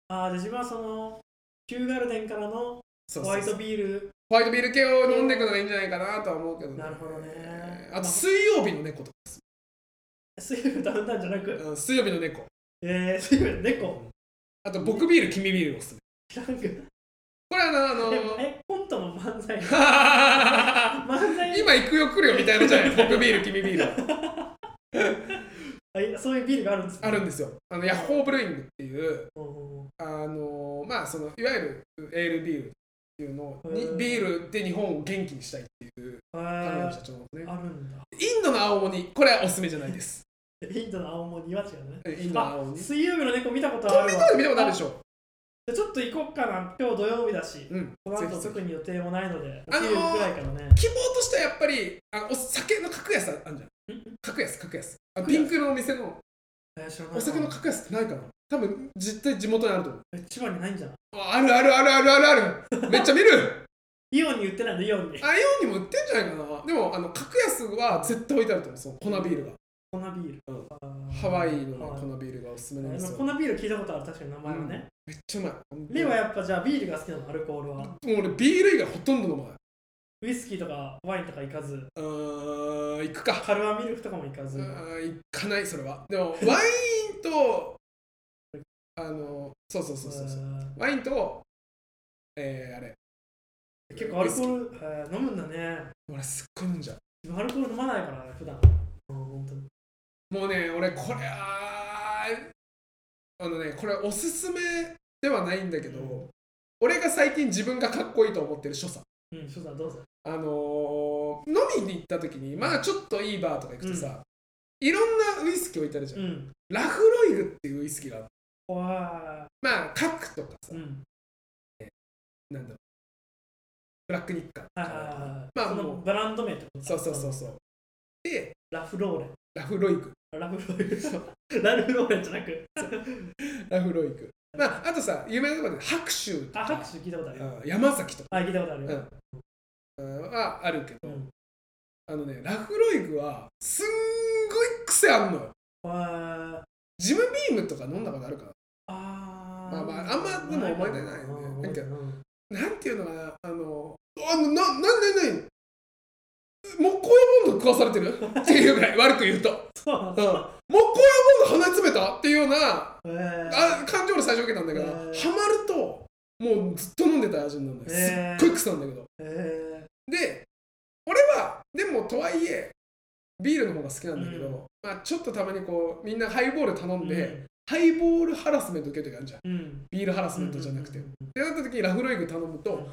[SPEAKER 1] ああじゃあ自分はそのヒューガルデンからの
[SPEAKER 2] そうそうそう。
[SPEAKER 1] ホワイトビール
[SPEAKER 2] ホワイトビール系を飲んでいくのがいいんじゃないかなとは思うけどね。
[SPEAKER 1] なるほどね。
[SPEAKER 2] あと、水曜日の猫とか。
[SPEAKER 1] 水曜日ダウンタウンじゃなく？
[SPEAKER 2] うん水曜日の猫。
[SPEAKER 1] えー、水曜日の猫？
[SPEAKER 2] あと、僕ビール、君ビールをおすすこれあの、あの
[SPEAKER 1] ええコントの漫才？漫才？
[SPEAKER 2] 今行くよ来るよみたいなじゃない？僕ビール、君ビール。
[SPEAKER 1] そういうビールがあるんですね。
[SPEAKER 2] あるんですよ。あのヤッホーブルーイングっていう、あのまあ、そのいわゆるエールビールっていうのに
[SPEAKER 1] うん
[SPEAKER 2] ビールで日本を元気にしたいっていう社長のね。
[SPEAKER 1] あるんだ
[SPEAKER 2] インドの青鬼、これはおすすめじゃないです。
[SPEAKER 1] インドの青森は違うね
[SPEAKER 2] インドの青鬼。
[SPEAKER 1] 水曜日の猫見たこと
[SPEAKER 2] コ
[SPEAKER 1] あるわ
[SPEAKER 2] ンビニとかで見たことあるでしょ。
[SPEAKER 1] ちょっと行こっかな今日土曜日だし
[SPEAKER 2] うん。
[SPEAKER 1] この後特に予定もないのでお
[SPEAKER 2] あの
[SPEAKER 1] ぐらいからね
[SPEAKER 2] 希望としてはやっぱりあお酒の格安あるじゃん。
[SPEAKER 1] ん？
[SPEAKER 2] 格安、格安。あピンクのお店のお酒の格安ってないかな多分絶対地元にあると思う。
[SPEAKER 1] え千葉にないんじゃない？
[SPEAKER 2] ああるあるあるあるあるあるめっちゃ見る
[SPEAKER 1] イオンに売ってないのイオンに
[SPEAKER 2] あ、イオンにも売ってんじゃないかなでも、あの、格安は絶対置いてあると思う。その粉ビールが。
[SPEAKER 1] 粉ビール、
[SPEAKER 2] うんハワイの、粉ビールがおすすめなんですよ。
[SPEAKER 1] 粉ビール聞いたことある確かに名前はね、
[SPEAKER 2] めっちゃうまい。
[SPEAKER 1] レイはやっぱじゃあビールが好きなの？アルコールは、
[SPEAKER 2] もう俺ビール以外ほとんど飲まない。
[SPEAKER 1] ウイスキーとかワインとか行かず
[SPEAKER 2] うーん、行くか。
[SPEAKER 1] カルアミルクとかも行か
[SPEAKER 2] う
[SPEAKER 1] ず、
[SPEAKER 2] ーん、行かない、それは。でも、ワインと、あの、そうそうそうそうそう。
[SPEAKER 1] え
[SPEAKER 2] ワインと、えー、あれ。
[SPEAKER 1] ー結構アルコール、えー飲むんだね
[SPEAKER 2] 俺すっごい飲んじゃう。
[SPEAKER 1] 自分アルコール飲まないからね普段うん本当に
[SPEAKER 2] もうね、俺これあーあのね、これおすすめではないんだけど、
[SPEAKER 1] うん
[SPEAKER 2] 俺が最近自分がかっこいいと思ってる所作。
[SPEAKER 1] うんそうだどうぞ
[SPEAKER 2] あのー飲みに行った時に、まあちょっといいバーとか行くとさ、いろんなウイスキー置いてあるじゃん。
[SPEAKER 1] うん
[SPEAKER 2] ラフロイグっていうウイスキーがある。
[SPEAKER 1] わ
[SPEAKER 2] まあ、カックとかさ
[SPEAKER 1] ーう、ん。
[SPEAKER 2] なんだろう。ブラックニッカー。まあもう。
[SPEAKER 1] ブランド名ってこと
[SPEAKER 2] そうそうそうそう。で、
[SPEAKER 1] ラフローレン。
[SPEAKER 2] ラフロイグ。
[SPEAKER 1] ラフローレンラルフローレンじゃなく？
[SPEAKER 2] ラフロイグ。まあ、あとさ、有名なところで白州とか。
[SPEAKER 1] あ拍手聞いたことある
[SPEAKER 2] 山崎とか。
[SPEAKER 1] あ聞いたことあるよ。
[SPEAKER 2] うん。はあるけど、
[SPEAKER 1] うん。
[SPEAKER 2] あのね、ラフロイグはすんごい癖あんのよ。ジムビームとか飲んだことあるか
[SPEAKER 1] あー
[SPEAKER 2] まあまああんまでも思い出ないよね。
[SPEAKER 1] うん。
[SPEAKER 2] なんか
[SPEAKER 1] うん
[SPEAKER 2] ななんていうのかな、あの、あのな、な、な、な、もうこういうもん食わされてる？っていうぐらい悪く言うと、うん、
[SPEAKER 1] そうなん。
[SPEAKER 2] もう
[SPEAKER 1] だ
[SPEAKER 2] こういうもの鼻に詰めた？っていうような
[SPEAKER 1] へー。
[SPEAKER 2] あ感情俺最初受けたんだけど、
[SPEAKER 1] へー。
[SPEAKER 2] ハマるともうずっと飲んでた味になるんだよ、すっごい臭いんだけど。
[SPEAKER 1] へ
[SPEAKER 2] で俺はでもとはいえビールの方が好きなんだけど、
[SPEAKER 1] うん。
[SPEAKER 2] まあ、ちょっとたまにこうみんなハイボール頼ん
[SPEAKER 1] ー
[SPEAKER 2] で、ハイボールハラスメント受ける時あるじゃん。
[SPEAKER 1] うん。うん
[SPEAKER 2] ビールハラスメントじゃなくて、
[SPEAKER 1] うん
[SPEAKER 2] ってなった時にラフロイグ頼むと、
[SPEAKER 1] うん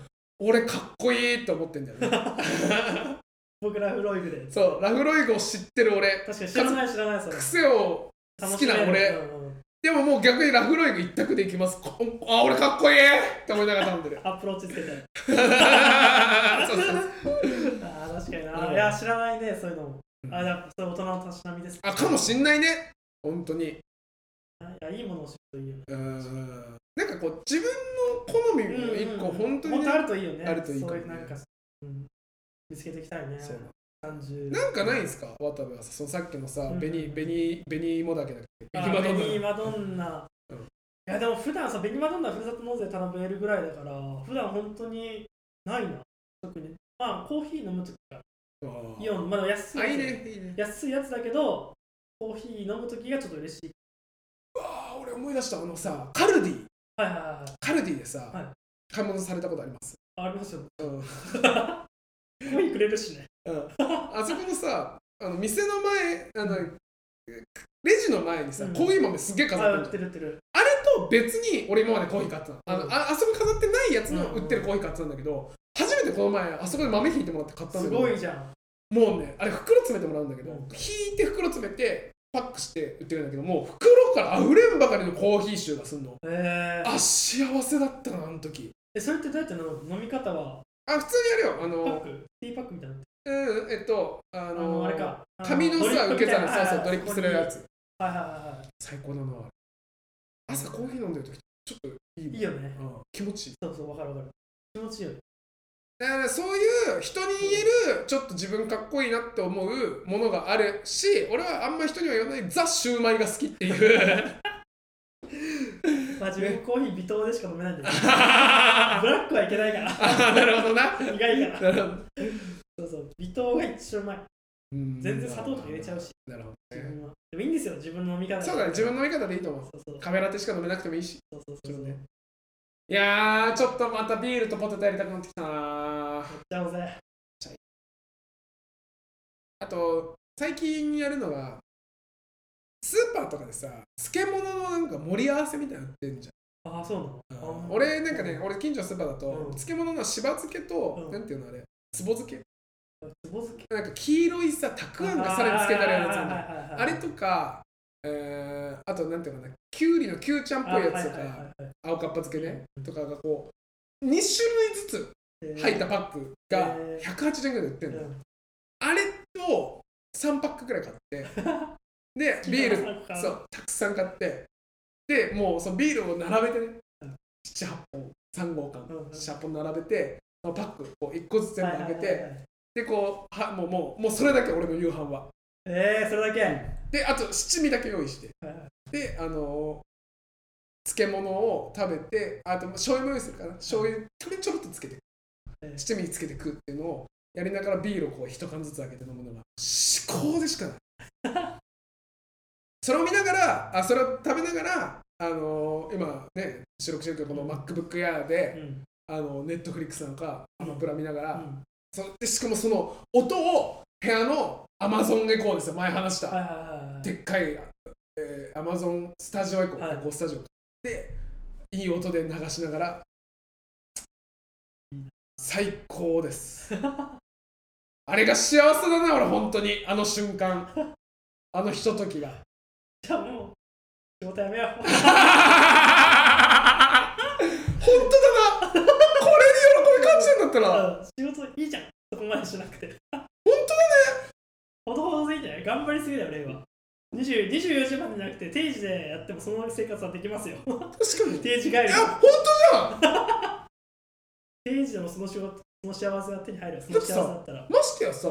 [SPEAKER 2] 俺かっこいいって思ってんだよね。
[SPEAKER 1] 僕ラフロイグで。
[SPEAKER 2] そうラフロイグを知ってる俺。
[SPEAKER 1] 確かに知らない知らないそれ。
[SPEAKER 2] 癖を好きな俺。
[SPEAKER 1] るうんうん
[SPEAKER 2] でももう逆にラフロイグ一択でいきます。こあ俺かっこいいって思いながら頼んでる。
[SPEAKER 1] アプローチつけて。
[SPEAKER 2] そうそうそう。
[SPEAKER 1] あー確かにな、
[SPEAKER 2] うん。
[SPEAKER 1] いや知らないねそういうのも、
[SPEAKER 2] うん。
[SPEAKER 1] あじゃあそれ大人のたしなみです
[SPEAKER 2] あかもしんないね。本当に
[SPEAKER 1] いやいいものを知るといいよね。
[SPEAKER 2] うんなんかこう自分の好みも一個本当にね
[SPEAKER 1] もっとあるといいよね。
[SPEAKER 2] あるといいね。
[SPEAKER 1] そういうなんか、うん、見つけていきたいね。
[SPEAKER 2] そう
[SPEAKER 1] 30
[SPEAKER 2] なんかないんすか？渡部はさそのさっきのさ
[SPEAKER 1] うん。
[SPEAKER 2] 紅紅紅芋だけだっけ？
[SPEAKER 1] あ
[SPEAKER 2] 紅マドンナ。
[SPEAKER 1] ベニーマドンナ、
[SPEAKER 2] うん。
[SPEAKER 1] いやでも普段さベニーマドンナふるさと納税頼めるぐらいだから普段本当にないな。特に。まあコーヒー飲むときがイオンまだ安い
[SPEAKER 2] あいいねいいね。
[SPEAKER 1] 安いやつだけどコーヒー飲むときがちょっと嬉しい。
[SPEAKER 2] 思い出したあのさカルディ。
[SPEAKER 1] はいはいはいはい。
[SPEAKER 2] カルディでさ、
[SPEAKER 1] はい。
[SPEAKER 2] 買い物されたことあります？
[SPEAKER 1] ありますよ。
[SPEAKER 2] うん、
[SPEAKER 1] コーヒーくれるしね。
[SPEAKER 2] うん、あそこのさあの店の前あのレジの前にさ、
[SPEAKER 1] うん。
[SPEAKER 2] コーヒー豆すっげえ飾
[SPEAKER 1] あ、売
[SPEAKER 2] ってるじゃん
[SPEAKER 1] ってる売ってる。
[SPEAKER 2] あれと別に俺今までコーヒー買ってたの。あの、
[SPEAKER 1] うん。
[SPEAKER 2] ああそこに飾ってないやつの
[SPEAKER 1] うん
[SPEAKER 2] 売ってるコーヒー買ってたんだけど、初めてこの前あそこで豆引いてもらって買ったん
[SPEAKER 1] す
[SPEAKER 2] だけど。
[SPEAKER 1] ごいじゃん。
[SPEAKER 2] もうねあれ袋詰めてもらうんだけど、
[SPEAKER 1] うん。
[SPEAKER 2] 引いて袋詰めてパックして売ってるんだけどもう袋から溢れんばかりのコーヒー臭がすんの
[SPEAKER 1] えー、
[SPEAKER 2] あ幸せだったなあの時
[SPEAKER 1] え、それってどうやって飲む？飲み方は？
[SPEAKER 2] あ普通にやるよあ
[SPEAKER 1] パッ
[SPEAKER 2] の
[SPEAKER 1] ク？ティーパックみたいな？
[SPEAKER 2] うんえっとあ
[SPEAKER 1] あ
[SPEAKER 2] の
[SPEAKER 1] の、あれか。あ
[SPEAKER 2] 紙のさ
[SPEAKER 1] ドリップ
[SPEAKER 2] 受け皿
[SPEAKER 1] みたいな
[SPEAKER 2] そうそうドリップするや。つ
[SPEAKER 1] はいはいはいは
[SPEAKER 2] 最高だな朝コーヒー飲んでる時ちょっといい
[SPEAKER 1] い。いいよね。
[SPEAKER 2] うん気持ちいい
[SPEAKER 1] そうそう、わかるわかる。気持ちいいよね。
[SPEAKER 2] だからそういう人に言えるちょっと自分かっこいいなって思うものがあるし俺はあんま人には言わないザ・シューマイが好きっていう
[SPEAKER 1] まあ自分コーヒー微糖でしか飲めないんだけど。ブラックはいけないから。
[SPEAKER 2] あなるほどな
[SPEAKER 1] 意外から。そうそう、微糖が一番うまい。
[SPEAKER 2] うん
[SPEAKER 1] 全然砂糖とか入れちゃうし。
[SPEAKER 2] なるほどね
[SPEAKER 1] 自分は。でもいいんですよ、自分の飲み方。
[SPEAKER 2] そうだね自分の飲み方でいいと思う
[SPEAKER 1] そうそう
[SPEAKER 2] カフェラテしか飲めなくてもいいし
[SPEAKER 1] そうそうそうそう。
[SPEAKER 2] 自分
[SPEAKER 1] やっ
[SPEAKER 2] いやーちょっとまたビールとポテトやりたくなってきたな
[SPEAKER 1] ちゃおうぜ。
[SPEAKER 2] あと最近やるのがスーパーとかでさ漬物のなんか盛り合わせみたいなの売ってんじ
[SPEAKER 1] ああ、そうなの？
[SPEAKER 2] 俺なんかね俺近所のスーパーだと、
[SPEAKER 1] うん。
[SPEAKER 2] 漬物のしば漬けと、
[SPEAKER 1] うん。
[SPEAKER 2] なんていうのあれつぼ漬け。
[SPEAKER 1] つぼ漬け。
[SPEAKER 2] なんか黄色いさたくあんがさらにつけてあるやつあれとか、えー、あとなんていうのかなきゅうりのきゅうちゃんっぽいやつと
[SPEAKER 1] あはいはいはい
[SPEAKER 2] か
[SPEAKER 1] はい。
[SPEAKER 2] 青かっぱ漬けねとかがこう2種類ずつ入ったパックが
[SPEAKER 1] えー。
[SPEAKER 2] 180円ぐらいで売ってんの、
[SPEAKER 1] うん。
[SPEAKER 2] あれを3パックくらい買って でビールそうたくさん買ってでもうそのビールを並べてね
[SPEAKER 1] うん。
[SPEAKER 2] 78本3号缶
[SPEAKER 1] うんうん。
[SPEAKER 2] 78本並べてそのパックこう1個ずつ全部開けて、
[SPEAKER 1] はいはいはいはい。
[SPEAKER 2] でこうはもうもうもうそれだけ俺の夕飯は
[SPEAKER 1] えー、それだけ。はい
[SPEAKER 2] であと七味だけ用意して。
[SPEAKER 1] はい
[SPEAKER 2] であのー漬物を食べてあと醤油も用意するから醤油ちょろちょろっとつけて
[SPEAKER 1] えー
[SPEAKER 2] 七味つけて食うっていうのをやりながらビールをこう一缶ずつ開けて飲むのが至高でしかない。それを見ながらあそれを食べながらあのー今ね収録してるけどこの MacBook Air で、
[SPEAKER 1] うん。
[SPEAKER 2] あの Netflix なんかア
[SPEAKER 1] うん
[SPEAKER 2] マプラ見ながら、
[SPEAKER 1] うん。
[SPEAKER 2] そでしかもその音を部屋の Amazon エコーですよ。前話した。でっかい、えー、Amazon スタジオエコー、
[SPEAKER 1] はい。
[SPEAKER 2] エコースタジオ。でいい音で流しながら最高です。あれが幸せだな俺本当に。あの瞬間。あのひとときが。
[SPEAKER 1] じゃあもう、仕事やめよう。
[SPEAKER 2] 本当だな。これに喜び感じるんだったら。
[SPEAKER 1] うん仕事いいじゃん。そこまでしなくて。
[SPEAKER 2] 本当だね
[SPEAKER 1] ほどほどでいいんじゃない頑張りすぎだよ、レイは。20 24時までじゃなくて、定時でやってもその生活はできますよ。
[SPEAKER 2] 確かにい
[SPEAKER 1] 定時帰り
[SPEAKER 2] や。本当じゃん
[SPEAKER 1] 定時でもその仕事、その幸せが手に入るよ。その幸せだったら。
[SPEAKER 2] ましてやさ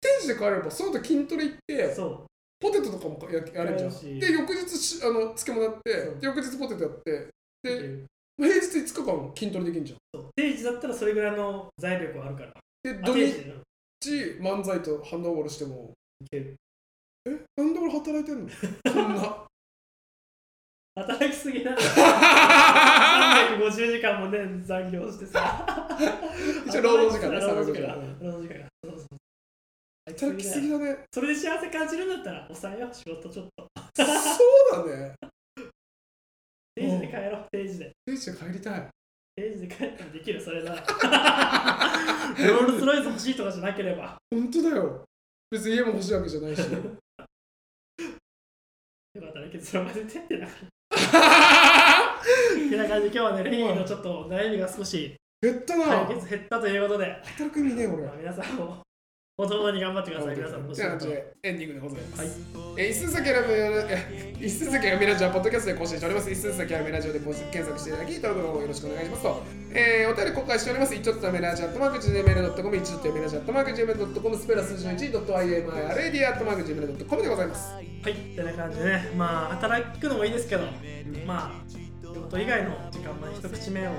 [SPEAKER 2] 定時で帰ればその後筋トレ行って
[SPEAKER 1] そう。
[SPEAKER 2] ポテトとかもややれんじゃんで翌日しあの漬物やって翌日ポテトやってで
[SPEAKER 1] で
[SPEAKER 2] 平日5日間筋トレできんじゃん
[SPEAKER 1] そう定時だったらそれぐらいの財力はあるから。
[SPEAKER 2] で土日ち漫才とハンドボールしても
[SPEAKER 1] いける？
[SPEAKER 2] え？なんで俺働いてんの？そんな。
[SPEAKER 1] 働きすぎな。350時間もね残業してさ。
[SPEAKER 2] 一応労働時間ね
[SPEAKER 1] 労働時間。
[SPEAKER 2] 350
[SPEAKER 1] 労働時間。
[SPEAKER 2] 働きすぎだね。
[SPEAKER 1] それで幸せ感じるんだったら抑えよう仕事ちょっと。
[SPEAKER 2] そうだね。
[SPEAKER 1] 定時で帰ろう定時で。
[SPEAKER 2] 定時で帰りたい
[SPEAKER 1] 定時で帰ったらできるそれなら。ロールスロイス欲しいとかじゃなければ。
[SPEAKER 2] 本当だよ。別に家も欲しいわけじゃないし。
[SPEAKER 1] よかったね結論まで出てなかった。てな感じで今日はねレニーのちょっと悩みが少し
[SPEAKER 2] 減ったな、
[SPEAKER 1] 解決減ったということで、
[SPEAKER 2] 働く意味ねえ俺。
[SPEAKER 1] まあ、皆さんもほどほどに頑張ってください皆さんも
[SPEAKER 2] じゃあエンディングでございます、
[SPEAKER 1] はい
[SPEAKER 2] えー、一寸先ラブえ一寸先ラブラジオはポッドキャストで更新しております。一寸先ラブラジオで検索していただき、登録の方よろしくお願いしますと。えー、お便り公開しております。一ちょっとためラジアットマーク Gmail.com、一ちょっとためラジアットマーク Gmail.com、スペラス 11.imirad アットマーク Gmail.com でございます。
[SPEAKER 1] はいってな感じでねまあ働くのもいいですけどまあ仕事以外の時間まで一口目を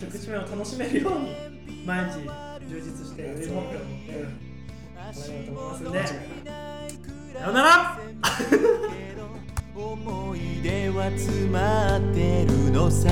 [SPEAKER 1] 一口目を楽しめるように毎日充実して余裕持って思と思いますんでさようなら。
[SPEAKER 3] 思い出は詰まってるのさ